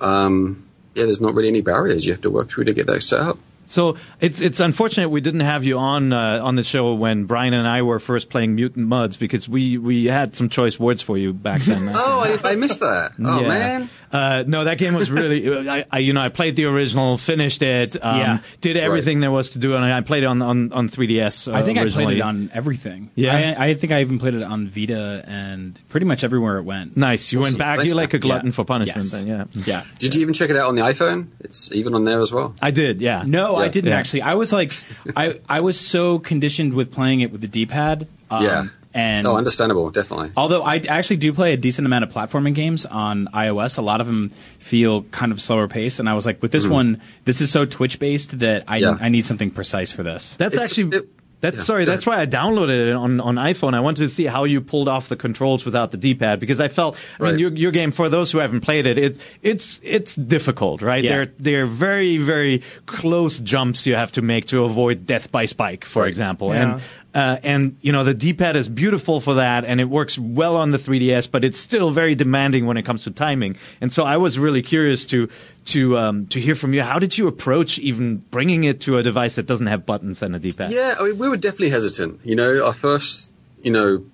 um, yeah, there's not really any barriers you have to work through to get that set up. So it's it's unfortunate we didn't have you on uh, on the show when Brian and I were first playing Mutant Mudds because we we had some choice words for you back then. <laughs> Oh, I, I missed that. Oh Yeah. man. Uh, no, that game was really. <laughs> I, I, you know, I played the original, finished it, um, Yeah. did everything there was to do, and I played it on on, on 3DS. Uh, I think I played it on everything. Yeah? I, I think I even played it on Vita and pretty much everywhere it went. Nice. You went back. Thanks, you like a glutton Yeah. for punishment. Yes. Then, yeah. Yeah. Did you even check it out on the iPhone? It's even on there as well. I did. Yeah. No, I didn't Yeah. actually. I was like, I I was so conditioned with playing it with the D-pad. Um, Yeah. And Oh, understandable, definitely. although I actually do play a decent amount of platforming games on iOS, a lot of them feel kind of slower paced. And I was like, with this hmm. one, this is so Twitch based that I. Yeah. I need something precise for this. That's It's- actually. it- that's yeah, sorry. go That's why I downloaded it on, on iPhone. I wanted to see how you pulled off the controls without the D-pad because I felt. I mean, your, your game for those who haven't played it, it's it's it's difficult, right? Yeah. They're they're very very close jumps you have to make to avoid death by spike, for Right. example, Yeah. and. Uh, and you know the D-pad is beautiful for that, and it works well on the 3DS, but it's still very demanding when it comes to timing. And so I was really curious to to um, to hear from you. How did you approach even bringing it to a device that doesn't have buttons and a D-pad? Yeah, I mean, we were definitely hesitant. You know, our first, you know,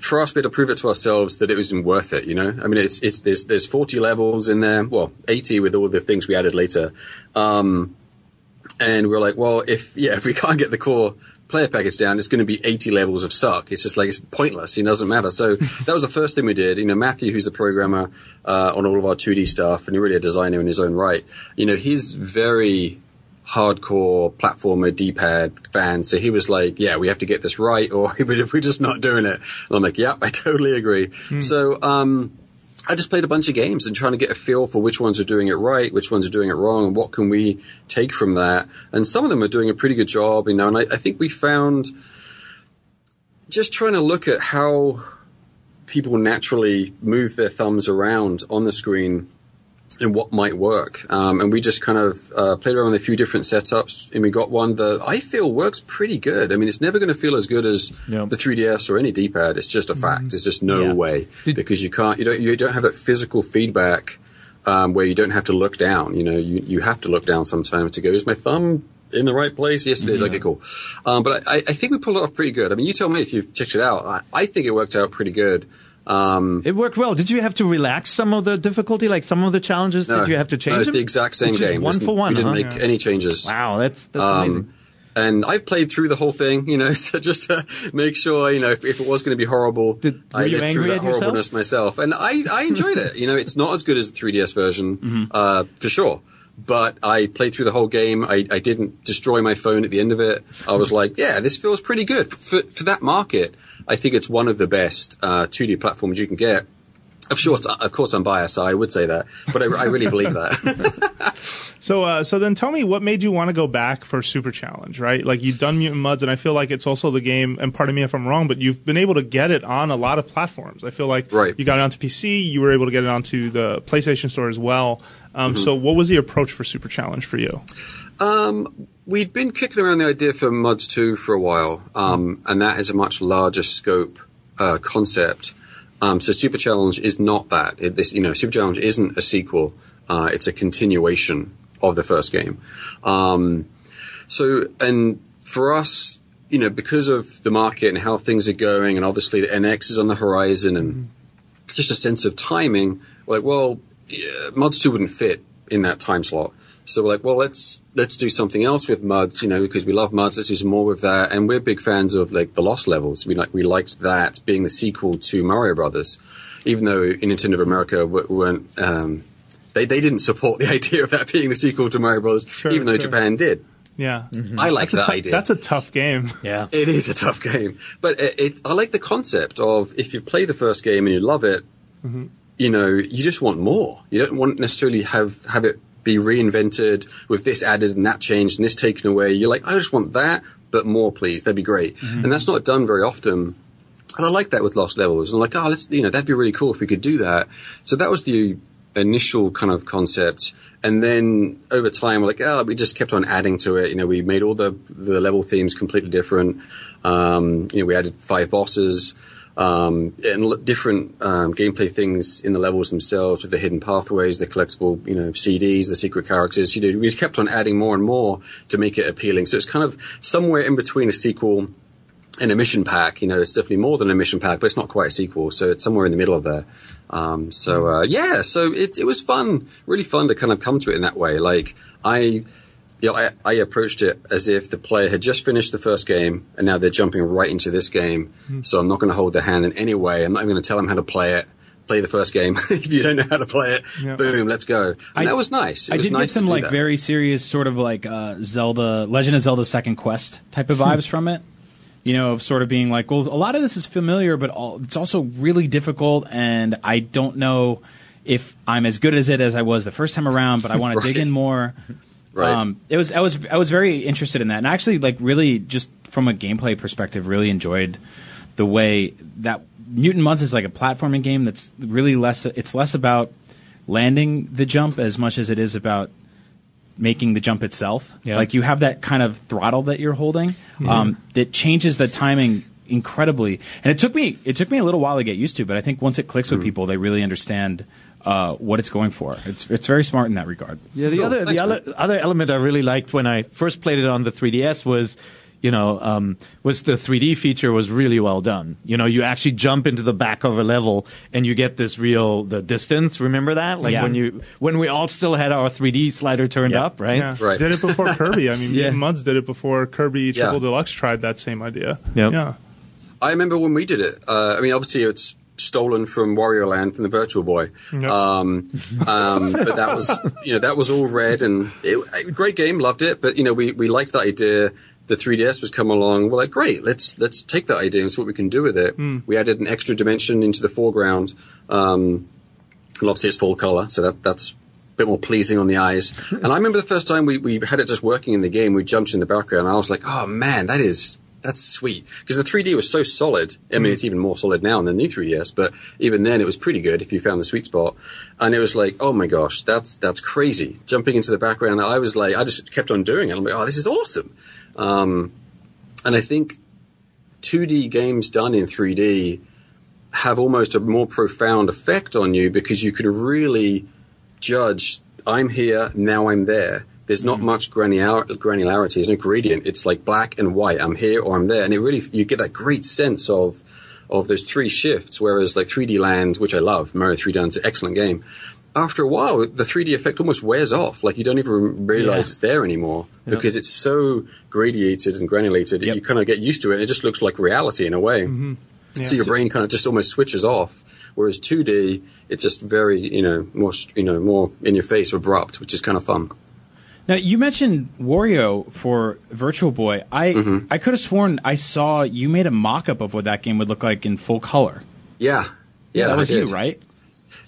for us, we had to prove it to ourselves that it was worth it. You know, I mean, it's it's there's there's 40 levels in there, well, 80 with all the things we added later, um, and we are like, well, if yeah, if we can't get the core player package down, it's going to be 80 levels of suck. It's just like it's pointless. It doesn't matter. So <laughs> that was the first thing we did. You know, Matthew, who's the programmer uh, on all of our 2D stuff, and really a designer in his own right. You know, he's very hardcore platformer D-pad fan. So he was like, yeah, we have to get this right or <laughs> we're just not doing it. And I'm like, yep, I totally agree. So, um, I just played a bunch of games and trying to get a feel for which ones are doing it right, which ones are doing it wrong, and what can we take from that. And some of them are doing a pretty good job, you know, and I, I think we found just trying to look at how people naturally move their thumbs around on the screen and what might work. Um, and we just kind of uh, played around with a few different setups, and we got one that I feel works pretty good. I mean, it's never going to feel as good as Yeah. the 3DS or any D-pad. It's just a fact. There's just no Yeah. way Did- because you can't. You don't. You don't have that physical feedback um, where you don't have to look down. You know, you you have to look down sometimes to go. Is my thumb in the right place? Yes, it is. Okay, cool. Um, but I, I think we pulled it off pretty good. I mean, you tell me if you've checked it out. I, I think it worked out pretty good. Um, It worked well. Did you have to relax some of the difficulty, like some of the challenges? no, Did you have to change No, it's them? the exact same It's game. one for one. We didn't huh? make any changes. Wow, that's that's Um, amazing. And I've played through the whole thing, you know, <laughs> so just to make sure, you know, if, if it was going to be horrible, Did- I you lived angry through that yourself? horribleness myself. And I, I enjoyed it. You know, it's not as good as the 3DS version, <laughs> Mm-hmm. uh, for sure. But I played through the whole game. I, I didn't destroy my phone at the end of it. I was <laughs> like, yeah, this feels pretty good. For, for that market, I think it's one of the best uh, 2D platforms you can get. Of course, of course, I'm biased. I would say that, but I, I really believe that. <laughs> So, uh, so then tell me what made you want to go back for Super Challenge, right? Like you've done Mutant Mudds, and I feel like it's also the game. And pardon me if I'm wrong, but you've been able to get it on a lot of platforms. I feel like Right. you got it onto PC, you were able to get it onto the PlayStation Store as well. Um, Mm-hmm. So, what was the approach for Super Challenge for you? We'd been kicking around the idea for Mudds 2 for a while, um, and that is a much larger scope uh, concept. Um, so Super Challenge is not that. It, this, you know, Super Challenge isn't a sequel. Uh, it's a continuation of the first game. Um, so, and for us, you know, because of the market and how things are going, and obviously the NX is on the horizon, and just a sense of timing. Like, well, uh, Mudds two wouldn't fit in that time slot. So we're like, well, let's let's do something else with Mudds, you know, because we love Mudds. Let's do some more with that, and we're big fans of like the Lost levels. We like we liked that being the sequel to Mario Brothers, even though in Nintendo of America we weren't. Um, they, they didn't support <laughs> the idea of that being the sequel to Mario Brothers, even though sure. Japan did. Yeah. I like That's that tou- idea. That's a tough game. <laughs> Yeah. It is a tough game, but it, it, I like the concept of if you play the first game and you love it, you know, you just want more. You don't want necessarily have have it be reinvented with this added and that changed and this taken away. You're like, I just want that, but more, please. That'd be great. And that's not done very often. And I like that with Lost Levels. I'm like, oh, let's, you know, that'd be really cool if we could do that. So that was the initial kind of concept. And then over time, we're like, oh, we just kept on adding to it. You know, we made all the, the level themes completely different. Um, you know, we added five bosses, um, and different, um, gameplay things in the levels themselves with the hidden pathways, the collectible, you know, CDs, the secret characters. You know, we kept on adding more and more to make it appealing. So it's kind of somewhere in between a sequel and a mission pack. You know, it's definitely more than a mission pack, but it's not quite a sequel. So it's somewhere in the middle of there. Um, so uh, yeah, so it it was fun, really fun to kind of come to it in that way. Like I, you know, I, I approached it as if the player had just finished the first game and now they're jumping right into this game. So I'm not going to hold their hand in any way. I'm not even going to tell them how to play it. Play the first game. <laughs> if you don't know how to play it, Yeah. boom, let's go. And I- that was nice. It I was did nice get some like that. very serious sort of like uh, Zelda, Legend of Zelda Second Quest type of vibes <laughs> from it. You know, of sort of being like, well, a lot of this is familiar, but all, it's also really difficult, and I don't know if I'm as good as it as I was the first time around, but I want to dig <laughs> in more. Right. Um, it was I was I was very interested in that, and actually, like, really, just from a gameplay perspective, really enjoyed the way that Mutant Mudds is like a platforming game that's really less. It's less about landing the jump as much as it is about making the jump itself. Yeah. Like you have that kind of throttle that you're holding um, that changes the timing incredibly. And it took me it took me a little while to get used to, but I think once it clicks with people, they really understand uh, what it's going for. It's it's very smart in that regard. Yeah, the Cool. other Thanks, the other, other element I really liked when I first played it on the 3DS was, you know, um, was the 3D feature was really well done. You know, you actually jump into the back of a level and you get this real the distance. Remember that? Like Yeah. when you when we all still had our 3D slider turned Yeah. up, right? Yeah. Right. Did it before <laughs> Kirby. I mean, Yeah. Mudds did it before Kirby Triple Yeah. Deluxe tried that same idea. Yep. Yeah. I remember when we did it. Uh, I mean, obviously it's stolen from Wario Land from the Virtual Boy. Yep. Um, um, but that was, <laughs> you know, that was all red and it, great game, loved it. But you know, we, we liked that idea. The 3DS was come along. We're like, great, let's let's take that idea and see what we can do with it. We added an extra dimension into the foreground. Um, and obviously it's full color, so that that's a bit more pleasing on the eyes. <laughs> and I remember the first time we, we had it just working in the game, we jumped in the background, and I was like, oh man, that is that's sweet because the 3D was so solid. I mean, it's even more solid now than the new 3DS, but even then it was pretty good if you found the sweet spot. And it was like, oh my gosh, that's that's crazy. Jumping into the background, I was like, I just kept on doing it. I'm like, oh, this is awesome. Um, and I think 2D games done in 3D have almost a more profound effect on you because you can really judge I'm here, now I'm there. There's not mm. much granular, granularity. There's no gradient. It's like black and white. I'm here or I'm there. And it really, you get that great sense of, of those three shifts. Whereas like 3D Land, which I love, Mario 3D Land's an excellent game. After a while, the 3D effect almost wears off. Like you don't even realize Yeah. it's there anymore because it's so gradiated and granulated. Yep. You kind of get used to it. It just looks like reality in a way. Mm-hmm. So your brain kind of just almost switches off. Whereas 2D, it's just very, you know, more, you know, more in your face, abrupt, which is kind of fun. Now you mentioned Wario for Virtual Boy. I Mm-hmm. I could have sworn I saw you made a mock-up of what that game would look like in full color. Yeah. Yeah, that was you, right?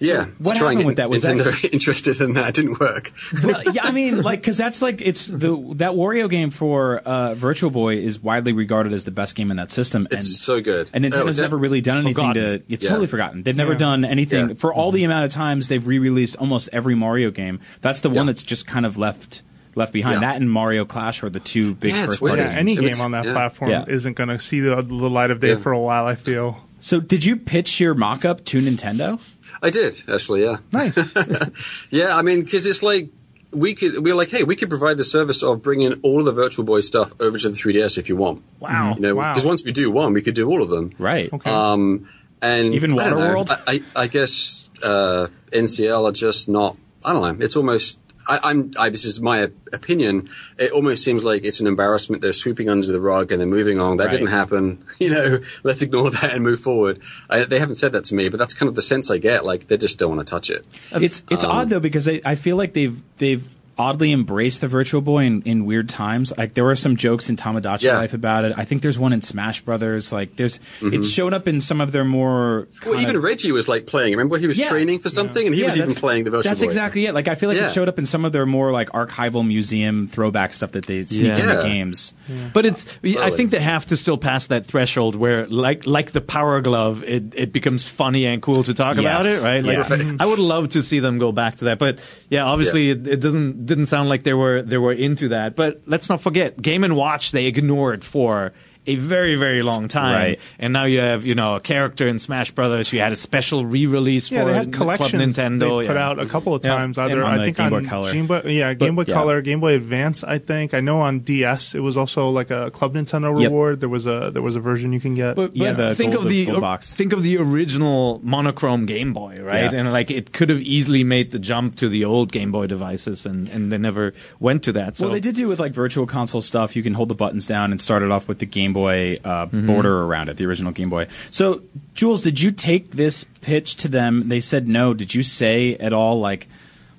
Yeah. what to try and happened with that? Was that- Nintendo <laughs> interested in that? It didn't work. well, yeah, I mean, like, because that's like it's the that Wario game for uh, Virtual Boy is widely regarded as the best game in that system. It's and, so good. And Nintendo's Oh, never really done anything Forgotten. to. It's Yeah. totally forgotten. They've never Yeah. done anything Yeah. for all the amount of times they've re-released almost every Mario game. That's the one that's just kind of left left behind. Yeah. That and Mario Clash are the two big Yeah, first party Yeah, games. any So game on that yeah. platform Yeah. isn't going to see the, the light of day Yeah. for a while. I feel. So, did you pitch your mock-up to Nintendo? I did, actually, yeah. Nice. <laughs> Yeah, I mean, because it's like we could we were like, hey, we could provide the service of bringing all of the Virtual Boy stuff over to the 3DS if you want. Wow. You know, Wow. because once we do one, we could do all of them. Right. Okay. Um, And Even I don't Waterworld? I, I, I guess uh, NCL are just not. I don't know. It's almost. I, I'm. I, this is my opinion. It almost seems like it's an embarrassment. They're sweeping under the rug and they're moving on. That Right. didn't happen. <laughs> You know, let's ignore that and move forward. I, they haven't said that to me, but that's kind of the sense I get. Like they just don't want to touch it. It's it's odd um, though because I, I feel like they've they've oddly embraced the Virtual Boy in, in weird times. Like there were some jokes in Tomodachi Yeah. Life about it. I think there's one in Smash Brothers. Like there's mm-hmm. it's shown up in some of their more. Well, kinda- even Reggie was like playing. Remember, he was Yeah. training for something, and he Yeah, was even playing the virtual. Boy. That's Boy. exactly it. Like I feel like Yeah. it showed up in some of their more like archival museum throwback stuff that they sneak Yeah. into Yeah. games. But it's I think they have to still pass that threshold where like like the power glove it, it becomes funny and cool to talk about it, right? Like Yeah. I would love to see them go back to that. But yeah, obviously It, it doesn't didn't sound like they were they were into that. But let's not forget Game and Watch they ignored for a very very long time. Right. And now you have, you know, a character in Smash Brothers, you had a special re-release Yeah, for they had Club collections Nintendo. they put yeah. out a couple of times. And Either on I think Game Boy on Color. Game Boy, yeah, Game Boy yeah. Color, Game Boy Advance. I think I know on DS it was also like a Club Nintendo Yep. reward. There was a there was a version you can get. But, Yeah, the think gold- of the, the box. think of the original monochrome Game Boy, right? Yeah. And like it could have easily made the jump to the old Game Boy devices, and, and they never went to that. So Well, they did do with like virtual console stuff. You can hold the buttons down and start it off with the Game Boy uh, Mm-hmm. border around it, the original Game Boy. So, Jools, did you take this pitch to them? They said no. Did you say at all like,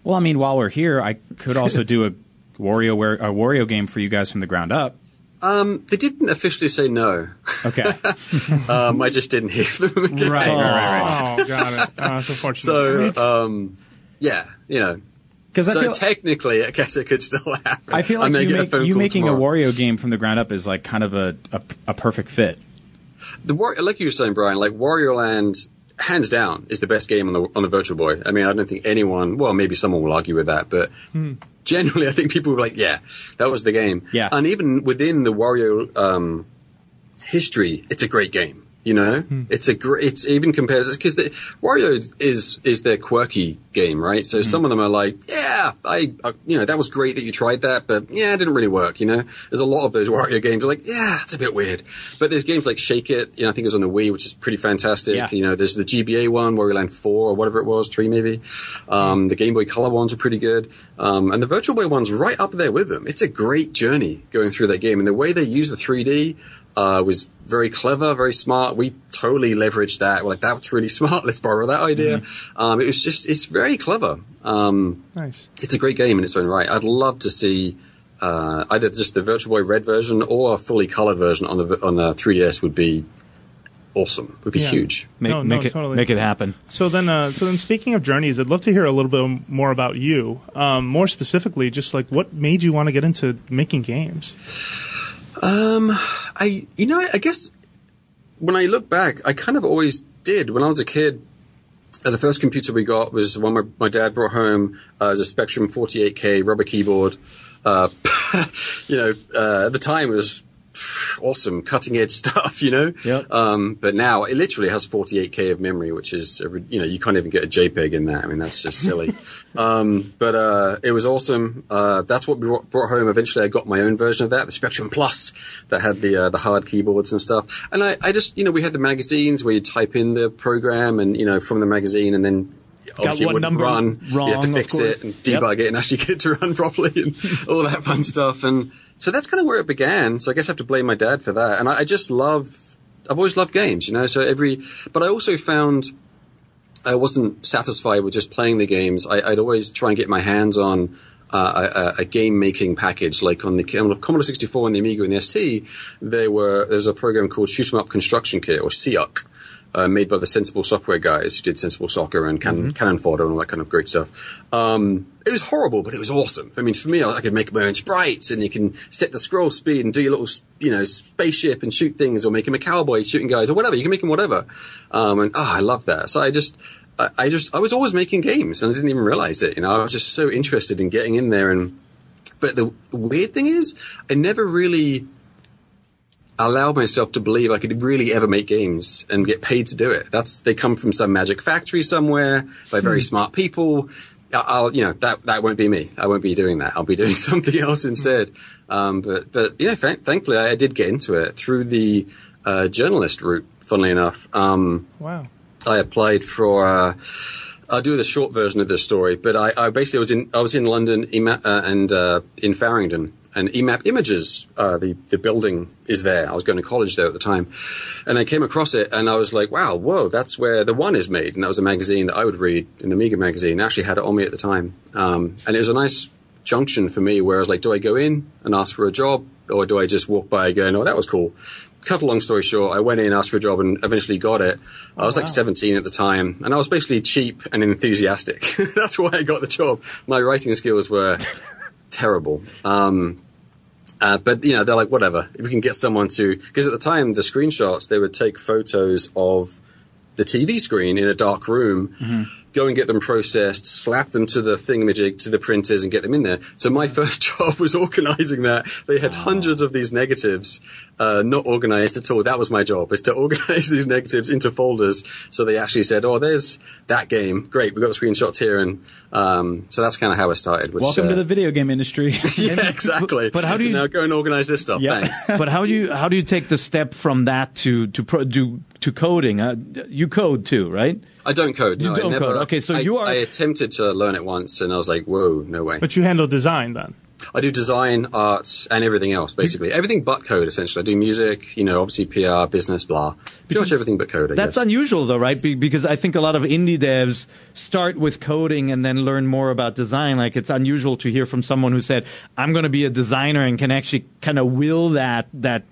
well, I mean, while we're here, I could also <laughs> do a Wario a Wario game for you guys from the ground up. Um, they didn't officially say no. Okay, <laughs> Um, I just didn't hear from them again. right, right, right, right. oh, got it. Oh, that's unfortunate. So, um, yeah, you know. Because So feel, technically, I guess it could still happen. I feel I like may you, make, you making tomorrow. a Wario game from the ground up is like kind of a a, a perfect fit. The War- like you were saying, Brian, like Wario Land, hands down, is the best game on the on the Virtual Boy. I mean, I don't think anyone. Well, maybe someone will argue with that, but generally, I think people were like, "Yeah, that was the game." Yeah. and even within the Wario um, history, it's a great game. You know, it's a great. It's even compared because Wario is, is is their quirky game, right? So some of them are like, yeah, I, I, you know, that was great that you tried that, but yeah, it didn't really work. You know, there's a lot of those Wario games. Are like, yeah, it's a bit weird. But there's games like Shake It. You know, I think it was on the Wii, which is pretty fantastic. Yeah. You know, there's the GBA one, Wario Land Four or whatever it was, three maybe. Um, the Game Boy Color ones are pretty good, um, and the Virtual Boy one's right up there with them. It's a great journey going through that game, and the way they use the 3D uh, was very clever, very smart. We totally leveraged that. We're like, that was really <laughs> smart. Let's borrow that idea. Um, it was just, it's very clever. Um, nice. it's a great game in its own right. I'd love to see uh, either just the Virtual Boy Red version or a fully color version on the on the 3DS would be awesome. Would be Yeah. huge. make, No, no, it totally. make it happen. So then, uh, so then, speaking of journeys, I'd love to hear a little bit more about you. Um, more specifically, just like what made you want to get into making games? I, you know, I guess when I look back, I kind of always did. When I was a kid, uh, the first computer we got was one my, my dad brought home uh, as a Spectrum 48K rubber keyboard. Uh, <laughs> you know, uh, at the time it was <sighs> awesome, cutting edge <laughs> stuff, you know? Yep. Um, but now it literally has 48K of memory, which is, you know, you can't even get a JPEG in that. I mean, that's just silly. <laughs> um, but, uh, it was awesome. Uh, that's what we brought, home. Eventually I got my own version of that, the Spectrum Plus that had the, uh, the hard keyboards and stuff. And I, I just, you know, we had the magazines where you type in the program and, you know, from the magazine and then obviously it wouldn't run. you have to fix it and Yep. debug it and actually get it to run properly and <laughs> all that fun stuff. And so that's kind of where it began. So I guess I have to blame my dad for that. And I, I just love, I've always loved games, you know, so every, but I also found I wasn't satisfied with just playing the games. I, I'd always try and get my hands on uh, a, a game making package, like on the Commodore 64 and the Amiga and the ST. There were there's a program called Shoot 'em Up Construction Kit or SEOC. Uh, made by the Sensible Software guys who did Sensible Soccer and Cannon, Cannon Fodder and all that kind of great stuff. Um, it was horrible, but it was awesome. I mean, for me, I, could make my own sprites, and you can set the scroll speed and do your little, you know, spaceship and shoot things, or make him a cowboy shooting guys, or whatever. You can make him whatever. Um, and oh, I love that. So I just, I, I just, I was always making games, and I didn't even realize it. You know, I was just so interested in getting in there. And but the weird thing is, I never really allowed myself to believe I could really ever make games and get paid to do it. That's they come from some magic factory somewhere by very smart people. I'll, you know, that that won't be me. I won't be doing that. I'll be doing <laughs> something else instead. Um, but but you know, thank- thankfully, I, I did get into it through the uh, journalist route. Funnily enough, um, Wow. I applied for. Uh, I'll do the short version of this story, but I, I basically was in I was in London EMAP, uh, and uh, in Farringdon, and EMAP Images, uh, the the building is there. I was going to college there at the time, and I came across it, and I was like, "Wow, whoa, that's where the one is made." And that was a magazine that I would read, an Amiga magazine. I actually had it on me at the time, um, and it was a nice junction for me where I was like, "Do I go in and ask for a job, or do I just walk by going, oh, that was cool?" cut a long story short, I went in, asked for a job, and eventually got it. I was like 17 at the time, and I was basically cheap and enthusiastic. <laughs> That's why I got the job. My writing skills were terrible. Um, uh, but you know, they're like, whatever. If we can get someone to, because at the time the screenshots they would take photos of the TV screen in a dark room. Go and get them processed, slap them to the thingamajig, to the printers, and get them in there. So my <laughs> first job was organizing that. They had hundreds of these negatives, uh, not organized at all. That was my job, is to <laughs> organize these negatives into folders. So they actually said, "Oh, there's that game. Great, we've got the screenshots here." And um, so that's kind of how I started. Which, Welcome uh, to the video game industry. <laughs> yeah, exactly. but how do you- now go and organize this stuff? Yeah. Thanks. but how do you how do you take the step from that to to pro, do to coding? Uh, you code too, right? I don't code. You no, I don't never- code. Okay, so I- you are- I attempted to learn it once, and I was like, "Whoa, no way." But you handle design then. I do design, art, and everything else, basically. Everything but code, essentially. I do music, you know, obviously PR, business, blah. Pretty much everything but code, I That's guess. unusual, though, right? Be- because I think a lot of indie devs start with coding and then learn more about design. Like it's unusual to hear from someone who said, "I'm going to be a designer," and can actually kind of will that that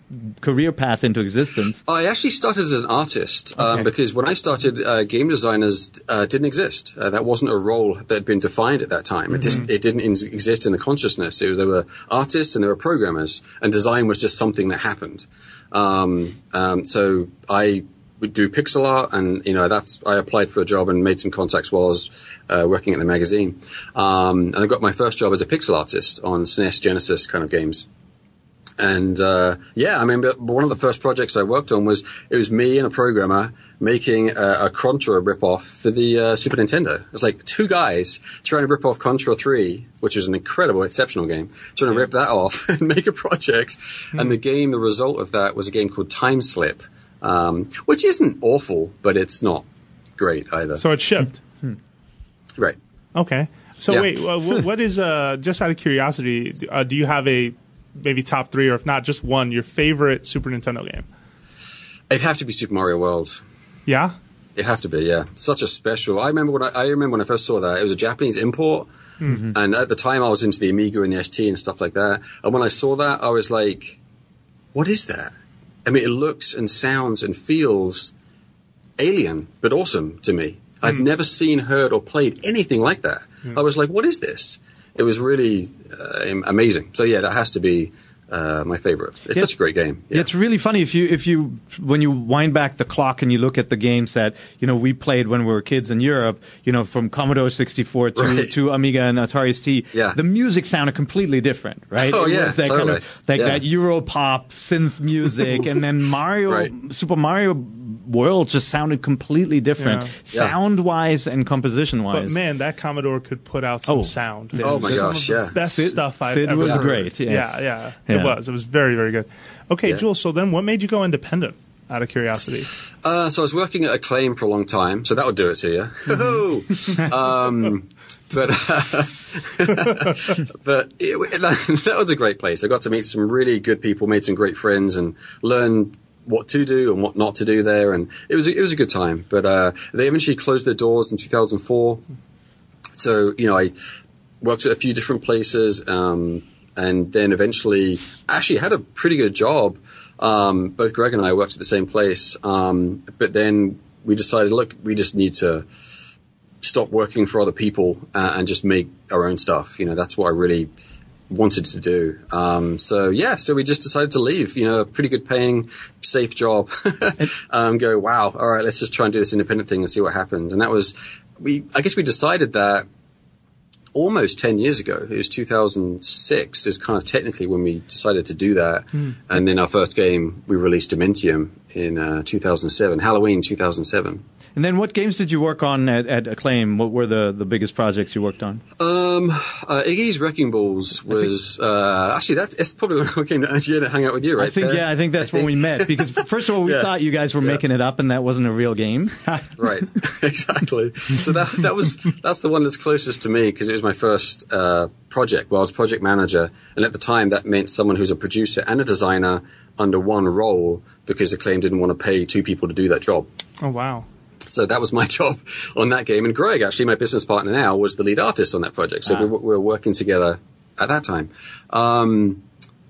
career path into existence. I actually started as an artist um, because when I started, uh, game designers uh, didn't exist. Uh, that wasn't a role that had been defined at that time. It just it didn't in- exist in the consciousness. It was, there were artists and there were programmers, and design was just something that happened. Um, um, so I would do pixel art, and you know that's I applied for a job and made some contacts while I was uh, working at the magazine, um, and I got my first job as a pixel artist on SNES Genesis kind of games. And uh, yeah, I remember one of the first projects I worked on was it was me and a programmer making a, a Contra ripoff for the uh, Super Nintendo. It was like two guys trying to rip off Contra 3, which is an incredible, exceptional game, trying to rip that off <laughs> and make a project. And the game, the result of that was a game called Time Slip, um, which isn't awful, but it's not great either. So it's shipped. right. Okay. So Yeah. wait, what is uh, just out of curiosity? Uh, do you have a maybe top three, or if not, just one, your favorite Super Nintendo game? It'd have to be Super Mario World. Yeah. It have to be, yeah. Such a special. I remember when I, I remember when I first saw that it was a Japanese import, mm-hmm. and at the time I was into the Amiga and the ST and stuff like that. And when I saw that, I was like, "What is that?" I mean, it looks and sounds and feels alien, but awesome to me. I've mm. never seen, heard, or played anything like that. I was like, "What is this?" It was really uh, amazing. So yeah, that has to be uh, my favorite. It's such a great game. Yeah. It's really funny if you if you when you wind back the clock and you look at the games that you know we played when we were kids in Europe, you know from Commodore 64 to, Right. to Amiga and Atari ST, Yeah. the music sounded completely different, right? Oh, it yeah, was that kind totally. of that, Yeah. that Euro pop synth music, <laughs> and then Mario Right. Super Mario World just sounded completely different, Yeah. Yeah. sound wise and composition wise. But man, that Commodore could put out some Oh. sound. Oh my Some gosh, of yeah. the best Sid- stuff I've Sid ever was heard. great, yes. Yeah, yeah, Yeah. it was. It was very, very good. Okay, Yeah. Jools. So then, what made you go independent? Out of curiosity. Uh, so I was working at Acclaim for a long time, so that would do it to you. <laughs> um, but <laughs> but it, that, <laughs> that was a great place. I got to meet some really good people, made some great friends, and learn what to do and what not to do there. And it was it was a good time. But uh, they eventually closed their doors in 2004. So you know, I worked at a few different places, um, and then eventually actually had a pretty good job. Um, both Greg and I worked at the same place, um, but then we decided, look, we just need to stop working for other people uh, and just make our own stuff. You know, that's what I really wanted to do. Um, so yeah, so we just decided to leave. You know, a pretty good paying, safe job. <laughs> <laughs> um, go, wow, all right, let's just try and do this independent thing and see what happens. And that was, we, I guess we decided that almost 10 years ago. It was 2006 is kind of technically when we decided to do that. And then our first game, we released Dementium in uh, 2007, Halloween 2007. And then what games did you work on at, at Acclaim? What were the, the biggest projects you worked on? Um, uh, Iggy's Wrecking Balls was uh, actually that. It's probably when I came to IGN to hang out with you, right? I think Peer? yeah, I think that's when we met because <laughs> first of all we Yeah. thought you guys were Yeah. making it up and that wasn't a real game. <laughs> Right, <laughs> exactly. So that that was that's the one that's closest to me because it was my first uh, project. Well, I was project manager, and at the time that meant someone who's a producer and a designer under one role because Acclaim didn't want to pay two people to do that job. Oh wow. So that was my <laughs> job on that game. And Greg, actually, my business partner now, was the lead artist on that project. So we, were- we were working together at that time. Um,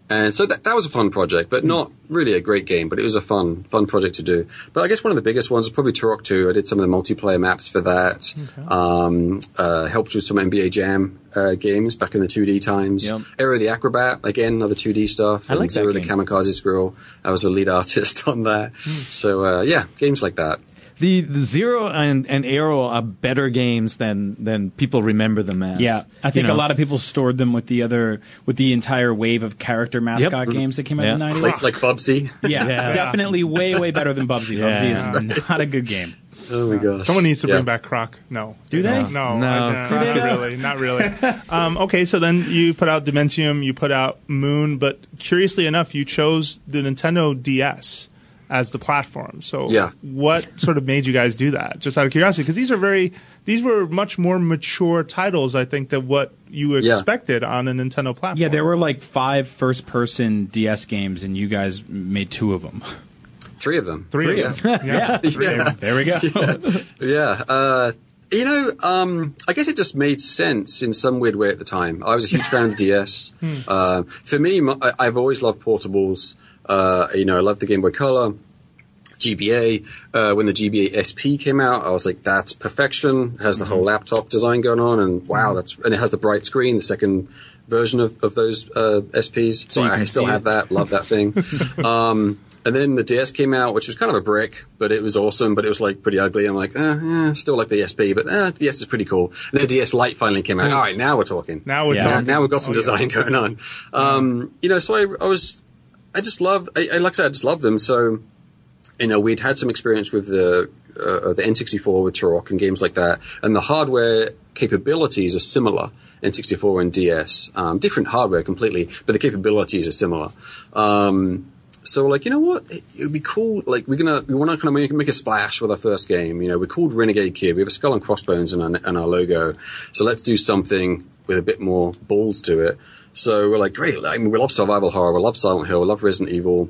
and so that, that was a fun project, but not really a great game, but it was a fun, fun project to do. But I guess one of the biggest ones was probably Turok 2. I did some of the multiplayer maps for that. Um, uh, helped with some NBA Jam, uh, games back in the 2D times. Yep. Aero the Acrobat, again, another 2D stuff. I like and Zero the. Kamikaze Squirrel. I was a lead artist <laughs> on that. So, uh, yeah, games like that. The, the Zero and, and Aero are better games than than people remember them as. Yeah, I think You know? a lot of people stored them with the other with the entire wave of character mascot games that came out in the nineties. Like, like Bubsy. yeah, Yeah. definitely way way better than Bubsy. Yeah. Bubsy is not a good game. Oh my gosh. Someone needs to Yeah. bring back Croc. No. Do they? No. No. I- Do not they really. Not really. um, okay, so then you put out Dementium, you put out Moon, but curiously enough, you chose the Nintendo DS as the platform. So Yeah. what sort of made you guys do that? Just out of curiosity, because these are very, these were much more mature titles, I think, than what you Yeah. expected on a Nintendo platform. Yeah, there were like five first person DS games, and you guys made two of them. Three of them. three Yeah. <laughs> of them. Yeah. Three of them. There we go. <laughs> Yeah. Uh, you know, um, I guess it just made sense in some weird way at the time. I was a huge fan of DS. Uh, for me, my, I- I've always loved portables. Uh, you know, I love the Game Boy Color. GBA, uh, when the GBA SP came out, I was like, that's perfection. It has the whole laptop design going on, and wow, that's, and it has the bright screen, the second version of, of those, uh, SPs. So, you I still have it. that, love that thing. <laughs> um, and then the DS came out, which was kind of a brick, but it was awesome, but it was like pretty ugly. I'm like, eh, eh, still like the SP, but eh, the DS is pretty cool. And then DS Lite finally came out. All right, now we're talking. Now we're Yeah. Now, talking. now we've got some Oh, yeah. design <laughs> going on. Um, you know, so I, I was, I just love, I, I, like I said, I just loved them. So, you know, we'd had some experience with the, uh, the N64 with Turok and games like that. And the hardware capabilities are similar. N64 and DS, um, different hardware completely, but the capabilities are similar. Um, so like, you know what? It would be cool. Like we're gonna, we want to kind of make, make a splash with our first game. You know, we're called Renegade Kid. We have a skull and crossbones in our, in our logo. So let's do something with a bit more balls to it. So we're like, great. I mean, we love survival horror. We love Silent Hill. We love Resident Evil.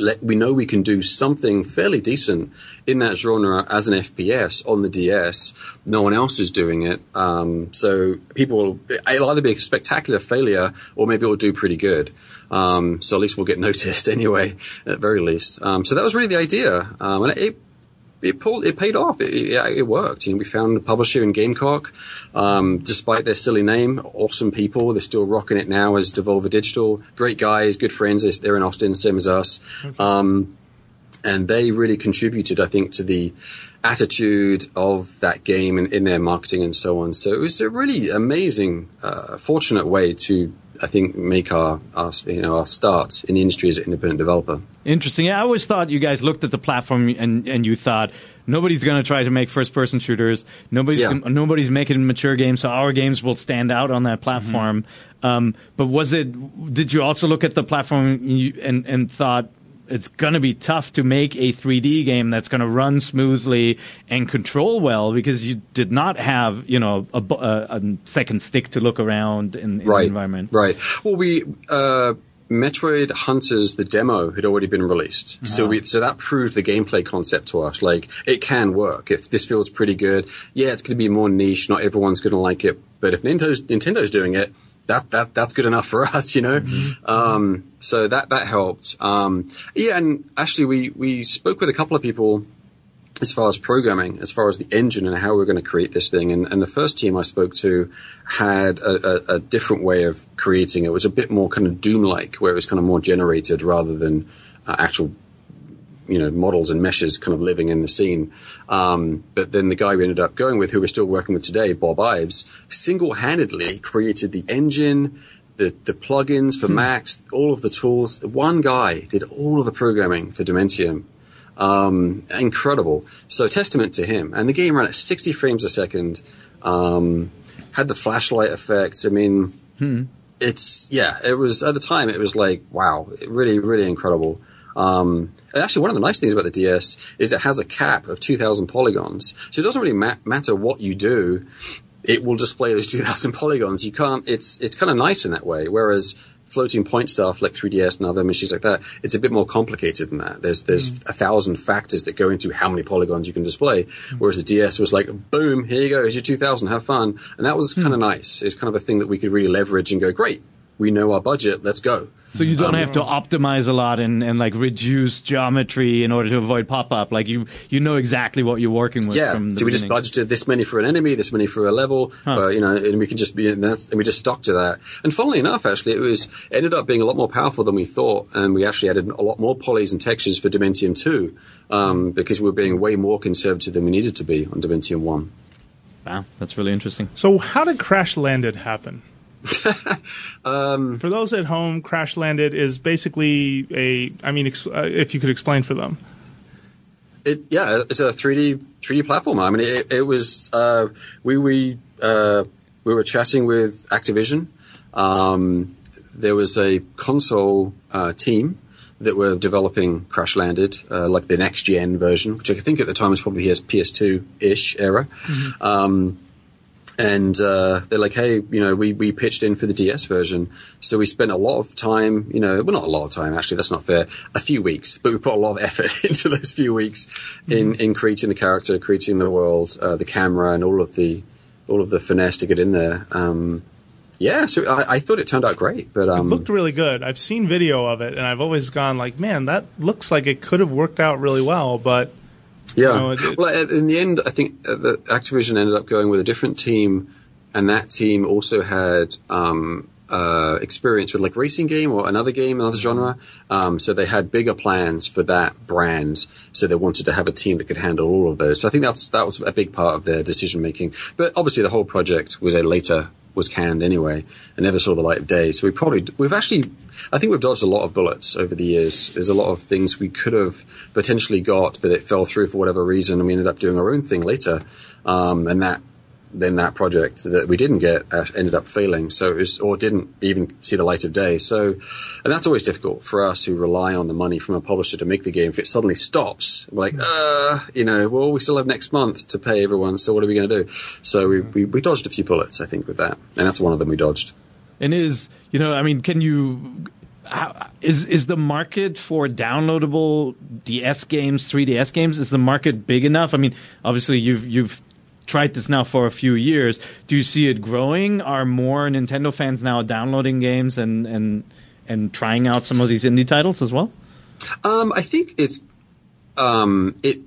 Let, we know we can do something fairly decent in that genre as an FPS on the DS. No one else is doing it. Um, so people, will, it'll either be a spectacular failure or maybe it'll do pretty good. Um, so at least we'll get <laughs> noticed anyway, at very least. Um, so that was really the idea. Um, and it, it pulled, it paid off. It, it, it worked. You know, we found a publisher in Gamecock. Um, despite their silly name, awesome people. They're still rocking it now as Devolver Digital. Great guys, good friends. They're- They're in Austin, same as us. Um, and they really contributed, I think, to the attitude of that game and in their marketing and so on. So it was a really amazing, uh, fortunate way to, I think, make our, our, you know, our start in the industry as an independent developer. Interesting. I always thought you guys looked at the platform and, and you thought nobody's going to try to make first person shooters. Nobody's Yeah. nobody's making mature games, so our games will stand out on that platform. Um, but was it? Did you also look at the platform and, and thought? It's going to be tough to make a 3D game that's going to run smoothly and control well because you did not have, you know, a, a, a second stick to look around in, in the environment. Right. Well, we uh, Metroid Hunters, the demo had already been released, so we so that proved the gameplay concept to us. Like it can work. If this feels pretty good, yeah, it's going to be more niche. Not everyone's going to like it, but if Nintendo's Nintendo's doing it. That, that that's good enough for <laughs> us, you know. Um, so that that helped. Um, yeah, and actually, we we spoke with a couple of people as far as programming, as far as the engine and how we're going to create this thing. And, and the first team I spoke to had a, a, a different way of creating it. It was a bit more kind of Doom-like, where it was kind of more generated rather than uh, actual, you know, models and meshes kind of living in the scene. Um, but then the guy we ended up going with, who we're still working with today, Bob Ives, single-handedly created the engine, the, the plugins for Max, all of the tools. One guy did all of the programming for Dementium. Um, incredible. So testament to him. And the game ran at 60 frames a second. Um, had the flashlight effects. I mean, it's yeah. It was at the time. It was like wow, really, really incredible. Um, and actually, one of the nice things about the DS is it has a cap of 2,000 polygons, so it doesn't really ma- matter what you do. It will display those <laughs> 2,000 polygons. You can't. It's it's kind of nice in that way. Whereas floating point stuff like 3DS and other machines like that, it's a bit more complicated than that. There's there's a thousand factors that go into how many polygons you can display. Whereas the DS was like, boom, here you go, here's your 2000, have fun, and that was kind of nice. It's kind of a thing that we could really leverage and go, great, we know our budget, let's go. So you don't have to optimize a lot and, and like reduce geometry in order to avoid pop up. Like you you know exactly what you're working with. Yeah, From the so we just budgeted this many for an enemy, this many for a level, uh, you know, and we can just be, and, that's, and we just stuck to that. And funnily enough, actually, it was ended up being a lot more powerful than we thought, and we actually added a lot more polys and textures for Dementium 2, um, because we were being way more conservative than we needed to be on Dementium 1. Wow, that's really interesting. So how did Crash Landed happen? <laughs> Um, For those at home, Crash Landed is basically a. I mean, ex- uh, if you could explain for them. It yeah, it's a 3D 3D platformer. I mean, it, it was uh, we we uh, we were chatting with Activision. Um, there was a console uh, team that were developing Crash Landed, uh, like the next gen version, which I think at the time was probably his PS2 ish era. Um, and uh, they're like, hey, you know, we, we pitched in for the DS version, so we spent a lot of time, you know, well, not a lot of time actually, that's not fair, a few weeks, but we put a lot of <laughs> effort into those few weeks in in creating the character, creating the world, uh, the camera, and all of the all of the finesse to get in there. Um, yeah, so I, I thought it turned out great, but It um, looked really good. I've seen video of it, and I've always gone like, man, that looks like it could have worked out really well. But Yeah. know, it- it- well, in the end, I think uh, Activision ended up going with a different team, and that team also had um, uh, experience with like racing game or another game, another genre. Um, so they had bigger plans for that brand. So they wanted to have a team that could handle all of those. So I think that's that was a big part of their decision making. But obviously, the whole project was a later was canned anyway and never saw the light of day. So we probably we've actually I think we've dodged a lot of bullets over the years. There's a lot of things we could have potentially got, but it fell through for whatever reason, and we ended up doing our own thing later. Um, and that then that project that we didn't get uh, ended up failing. So was, or didn't even see the light of day. So, and that's always difficult for us who rely on the money from a publisher to make the game. If it suddenly stops, we're like, uh, you know, well, we still have next month to pay everyone. So what are we going to do? So we, we, we dodged a few bullets, I think, with that. And that's one of them we dodged. And is you know, I mean, can you? How, is is the market for downloadable DS games, 3DS games, is the market big enough? I mean, obviously you've you've tried this now for a few years. Do you see it growing? Are more Nintendo fans now downloading games and and and trying out some of these indie titles as well? Um, I think it's um, it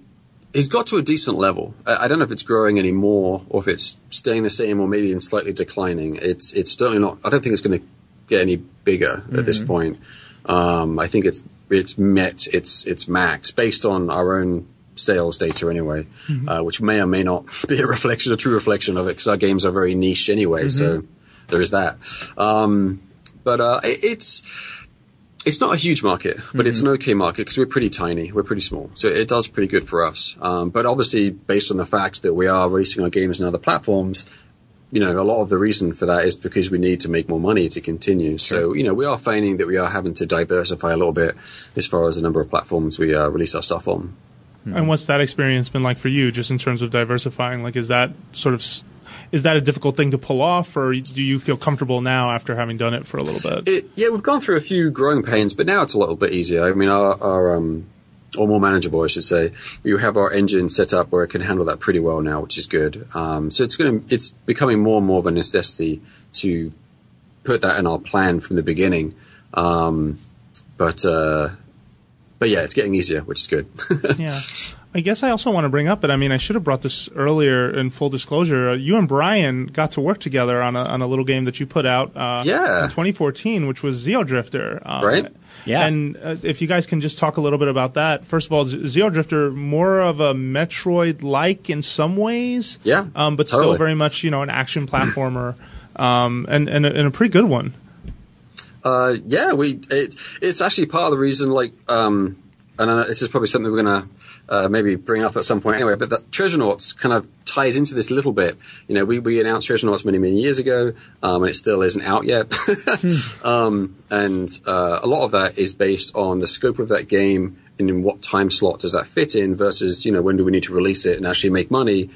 it's got to a decent level. I, I don't know if it's growing anymore or if it's staying the same or maybe even slightly declining. It's it's certainly not. I don't think it's going to get any bigger at this point. Um, I think it's it's met its its max based on our own sales data anyway, uh, which may or may not <laughs> be a reflection, a true reflection of it, because our games are very niche anyway. So there is that. Um, but uh, it, it's it's not a huge market, but it's an okay market because we're pretty tiny. We're pretty small. So it does pretty good for us. Um, but obviously, based on the fact that we are releasing our games on other platforms, you know, a lot of the reason for that is because we need to make more money to continue. So, you know, we are finding that we are having to diversify a little bit as far as the number of platforms we uh, release our stuff on. and what's that experience been like for you, just in terms of diversifying? Like, is that sort of s- is that a difficult thing to pull off, or do you feel comfortable now after having done it for a little bit? It, yeah, we've gone through a few growing pains, but now it's a little bit easier. I mean, our, our um, or more manageable, I should say. We have our engine set up where it can handle that pretty well now, which is good. Um, so it's going to, it's becoming more and more of a necessity to put that in our plan from the beginning. Um, but, uh, but yeah, it's getting easier, which is good. <laughs> yeah. I guess I also want to bring up, but I mean, I should have brought this earlier in full disclosure. Uh, you and Brian got to work together on a, on a little game that you put out uh, Yeah. in 2014, which was Xeodrifter. Um, Right. Yeah. And uh, if you guys can just talk a little bit about that. First of all, Z- Xeodrifter, more of a Metroid like in some ways. Yeah, Um, but still very much, you know, an action platformer. Um, and, and, a, and a pretty good one. Uh, yeah, we it, it's actually part of the reason. Like, um, and I know this is probably something we're gonna uh, maybe bring up at some point anyway. But that Treasurenauts kind of ties into this a little bit. You know, we, we announced Treasurenauts many, many years ago, um, and it still isn't out yet. <laughs> um, and uh, a lot of that is based on the scope of that game and in what time slot does that fit in versus, you know, when do we need to release it and actually make money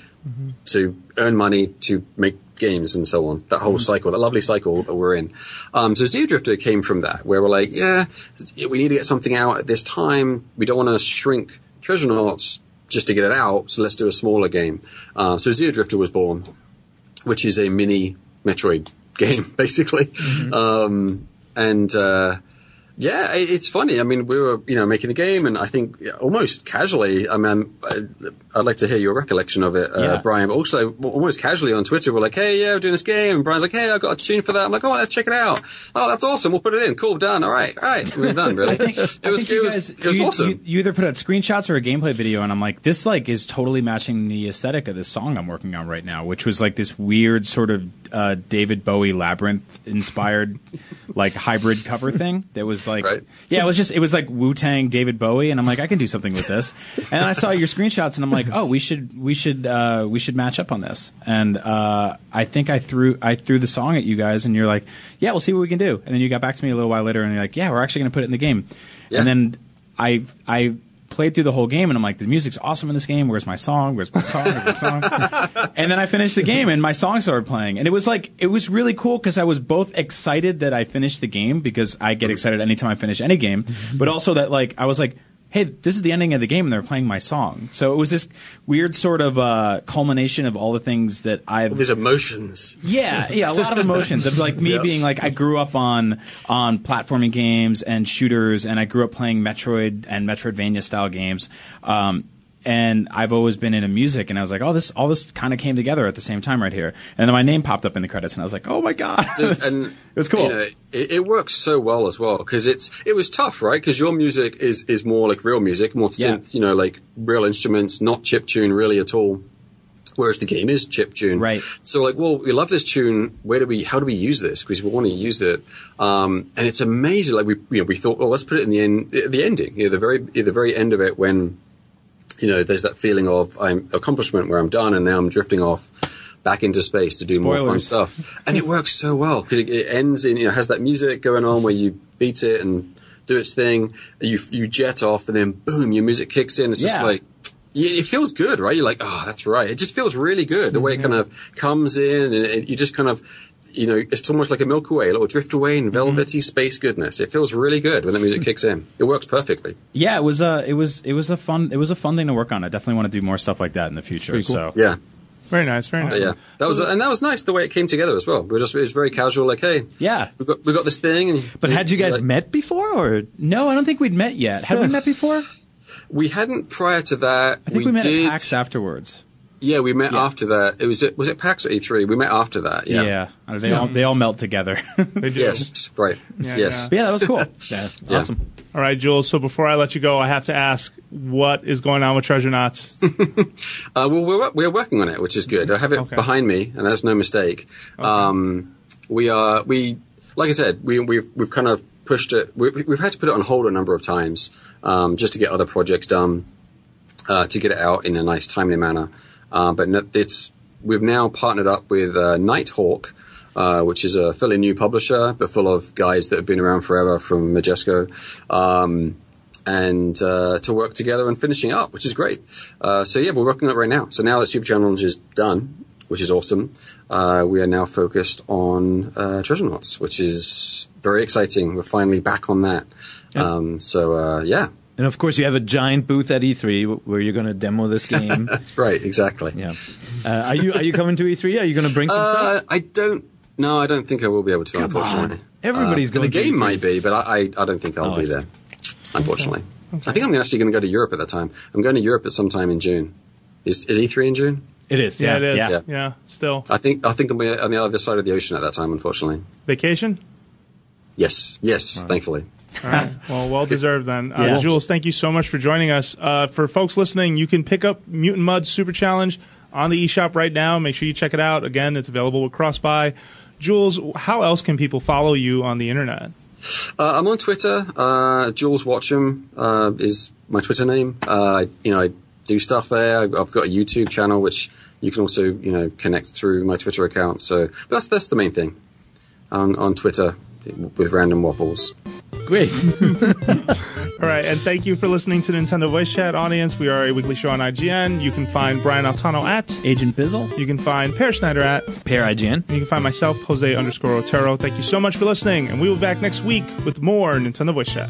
to earn money to make games and so on. That whole cycle, that lovely cycle that we're in. Um, so Xeodrifter came from that, where we're like, yeah, we need to get something out at this time. We don't want to shrink Treasurenauts just to get it out, so let's do a smaller game. Uh, so Xeodrifter was born, which is a mini Metroid game, <laughs> basically. Um, and uh, yeah, it, it's funny. I mean, we were you know making the game, and I think almost casually. I mean, I'd like to hear your recollection of it, uh, Yeah. Brian. But also, almost casually on Twitter, we're like, "Hey, yeah, we're doing this game," and Brian's like, "Hey, I've got a tune for that." I'm like, "Oh, let's check it out." Oh, that's awesome. We'll put it in. Cool, done. All right, all right, we're done. Really, <laughs> it was think it was it was you, awesome. You, you either put out screenshots or a gameplay video, and I'm like, this like is totally matching the aesthetic of this song I'm working on right now, which was like this weird sort of uh, David Bowie labyrinth inspired <laughs> like hybrid cover thing that was like, Right. yeah, it was just it was like Wu Tang David Bowie, and I'm like, I can do something with this. And I saw your screenshots, and I'm like, oh, we should we should uh, we should match up on this. And uh, I think I threw I threw the song at you guys, and you're like, yeah, we'll see what we can do. And then you got back to me a little while later, and you're like, yeah, we're actually going to put it in the game. Yeah. And then I I played through the whole game, and I'm like, the music's awesome in this game. Where's my song? Where's my song? Where's my song? <laughs> and then I finished the game, and my song started playing, and it was like it was really cool because I was both excited that I finished the game because I get excited anytime I finish any game, but also that like I was like. Hey, this is the ending of the game, and they're playing my song. So it was this weird sort of uh, culmination of all the things that I've These emotions. yeah, yeah, a lot of emotions of like me Yep. being like I grew up on on platforming games and shooters, and I grew up playing Metroid and Metroidvania style games. Um, and I've always been into music, and I was like, oh, this all this kind of came together at the same time right here. And then my name popped up in the credits, and I was like, oh my god, <laughs> and it was cool. You know, it, it works so well as well because it's it was tough, right? Because your music is is more like real music, more Yeah. synth, you know, like real instruments, not chip tune really at all. Whereas the game is chip tune, Right. So like, well, we love this tune. Where do we? How do we use this? Because we want to use it. Um, and it's amazing. Like we, you know, we thought, well, let's put it in the end, the ending, you know, the very, the very end of it when you know, there's that feeling of I'm accomplishment where I'm done and now I'm drifting off back into space to do more fun stuff. And it works so well because it, it ends in, you know, has that music going on where you beat it and do its thing. You, you jet off and then boom, your music kicks in. It's just like, it feels good, right? You're like, oh, that's right. It just feels really good. The way it mm-hmm. kind of comes in and it, you just kind of, you know, it's almost like a Milky Way, a little drift away in mm-hmm. velvety space goodness. It feels really good when the music kicks in. It works perfectly. yeah, it was a it was it was a fun it was a fun thing to work on. I definitely want to do more stuff like that in the future. So Yeah. Very nice. Very nice. But yeah, that was and that was nice the way it came together as well. We were just it was very casual, like, hey, yeah. we got we got this thing. And But had you guys like, met before, or No, I don't think we'd met yet. Had we <laughs> met before? We hadn't prior to that. I think we, met did. at PAX afterwards. Yeah, we met Yeah. after that. It was it was it PAX or E3? We met after that. Yeah. Yeah, they all they all melt together. <laughs> They do. Yes. Right. Yeah, yes. But yeah, that was cool. <laughs> yeah, Yeah. awesome. All right, Jools. So before I let you go, I have to ask, what is going on with Treasurenauts? <laughs> Uh, well, we're we're working on it, which is good. I have it Okay. behind me, and that's no mistake. Um, we are we like I said, we we've we've kind of pushed it. We, we've had to put it on hold a number of times um, just to get other projects done, uh, to get it out in a nice, timely manner. Uh, but it's we've now partnered up with uh, Nighthawk. Uh, which is a fairly new publisher, but full of guys that have been around forever from Majesco. Um, and uh, to work together and finishing up, which is great. Uh, so yeah, we're working on it right now. So now that Super Challenge is done, which is awesome, uh, we are now focused on uh, Treasurenauts, which is very exciting. We're finally back on that. Um, so uh, yeah, And of course, you have a giant booth at E3 where you're going to demo this <laughs> game. right, exactly. yeah. Uh, are you are you coming to E3? Are you going to bring some Uh, stuff? I don't. No, I don't think I will be able to. unfortunately, Everybody's Uh, going The to game E3. might be, but I, I, I don't think I'll Oh, be there. Unfortunately, I think I'm actually going to go to Europe at that time. I'm going to Europe at some time in June. Is, is E3 in June? It is. Yeah, Yeah, it is. Yeah. Yeah. Yeah. Still I think I think I'll be on the other side of the ocean at that time. Unfortunately, vacation. yes, yes, thankfully. All right. Well, well deserved then. Uh, Yeah. Jools, thank you so much for joining us. Uh, for folks listening, you can pick up Mutant Mudds Super Challenge on the eShop right now. Make sure you check it out. Again, it's available with Crossbuy. Jools, how else can people follow you on the internet? Uh, I'm on Twitter. Uh, Jools Watsham uh, is my Twitter name. Uh, you know, I do stuff there. I've I've got a YouTube channel which you can also you know connect through my Twitter account. So that's that's the main thing on on Twitter with random waffles. Great. <laughs> All right, and thank you for listening to Nintendo Voice Chat audience. We are a weekly show on IGN. You can find Brian Altano at. Agent Bizzle. You can find Peer Schneider at. Peer IGN. And you can find myself, Jose underscore Otero. Thank you so much for listening, and we will be back next week with more Nintendo Voice Chat.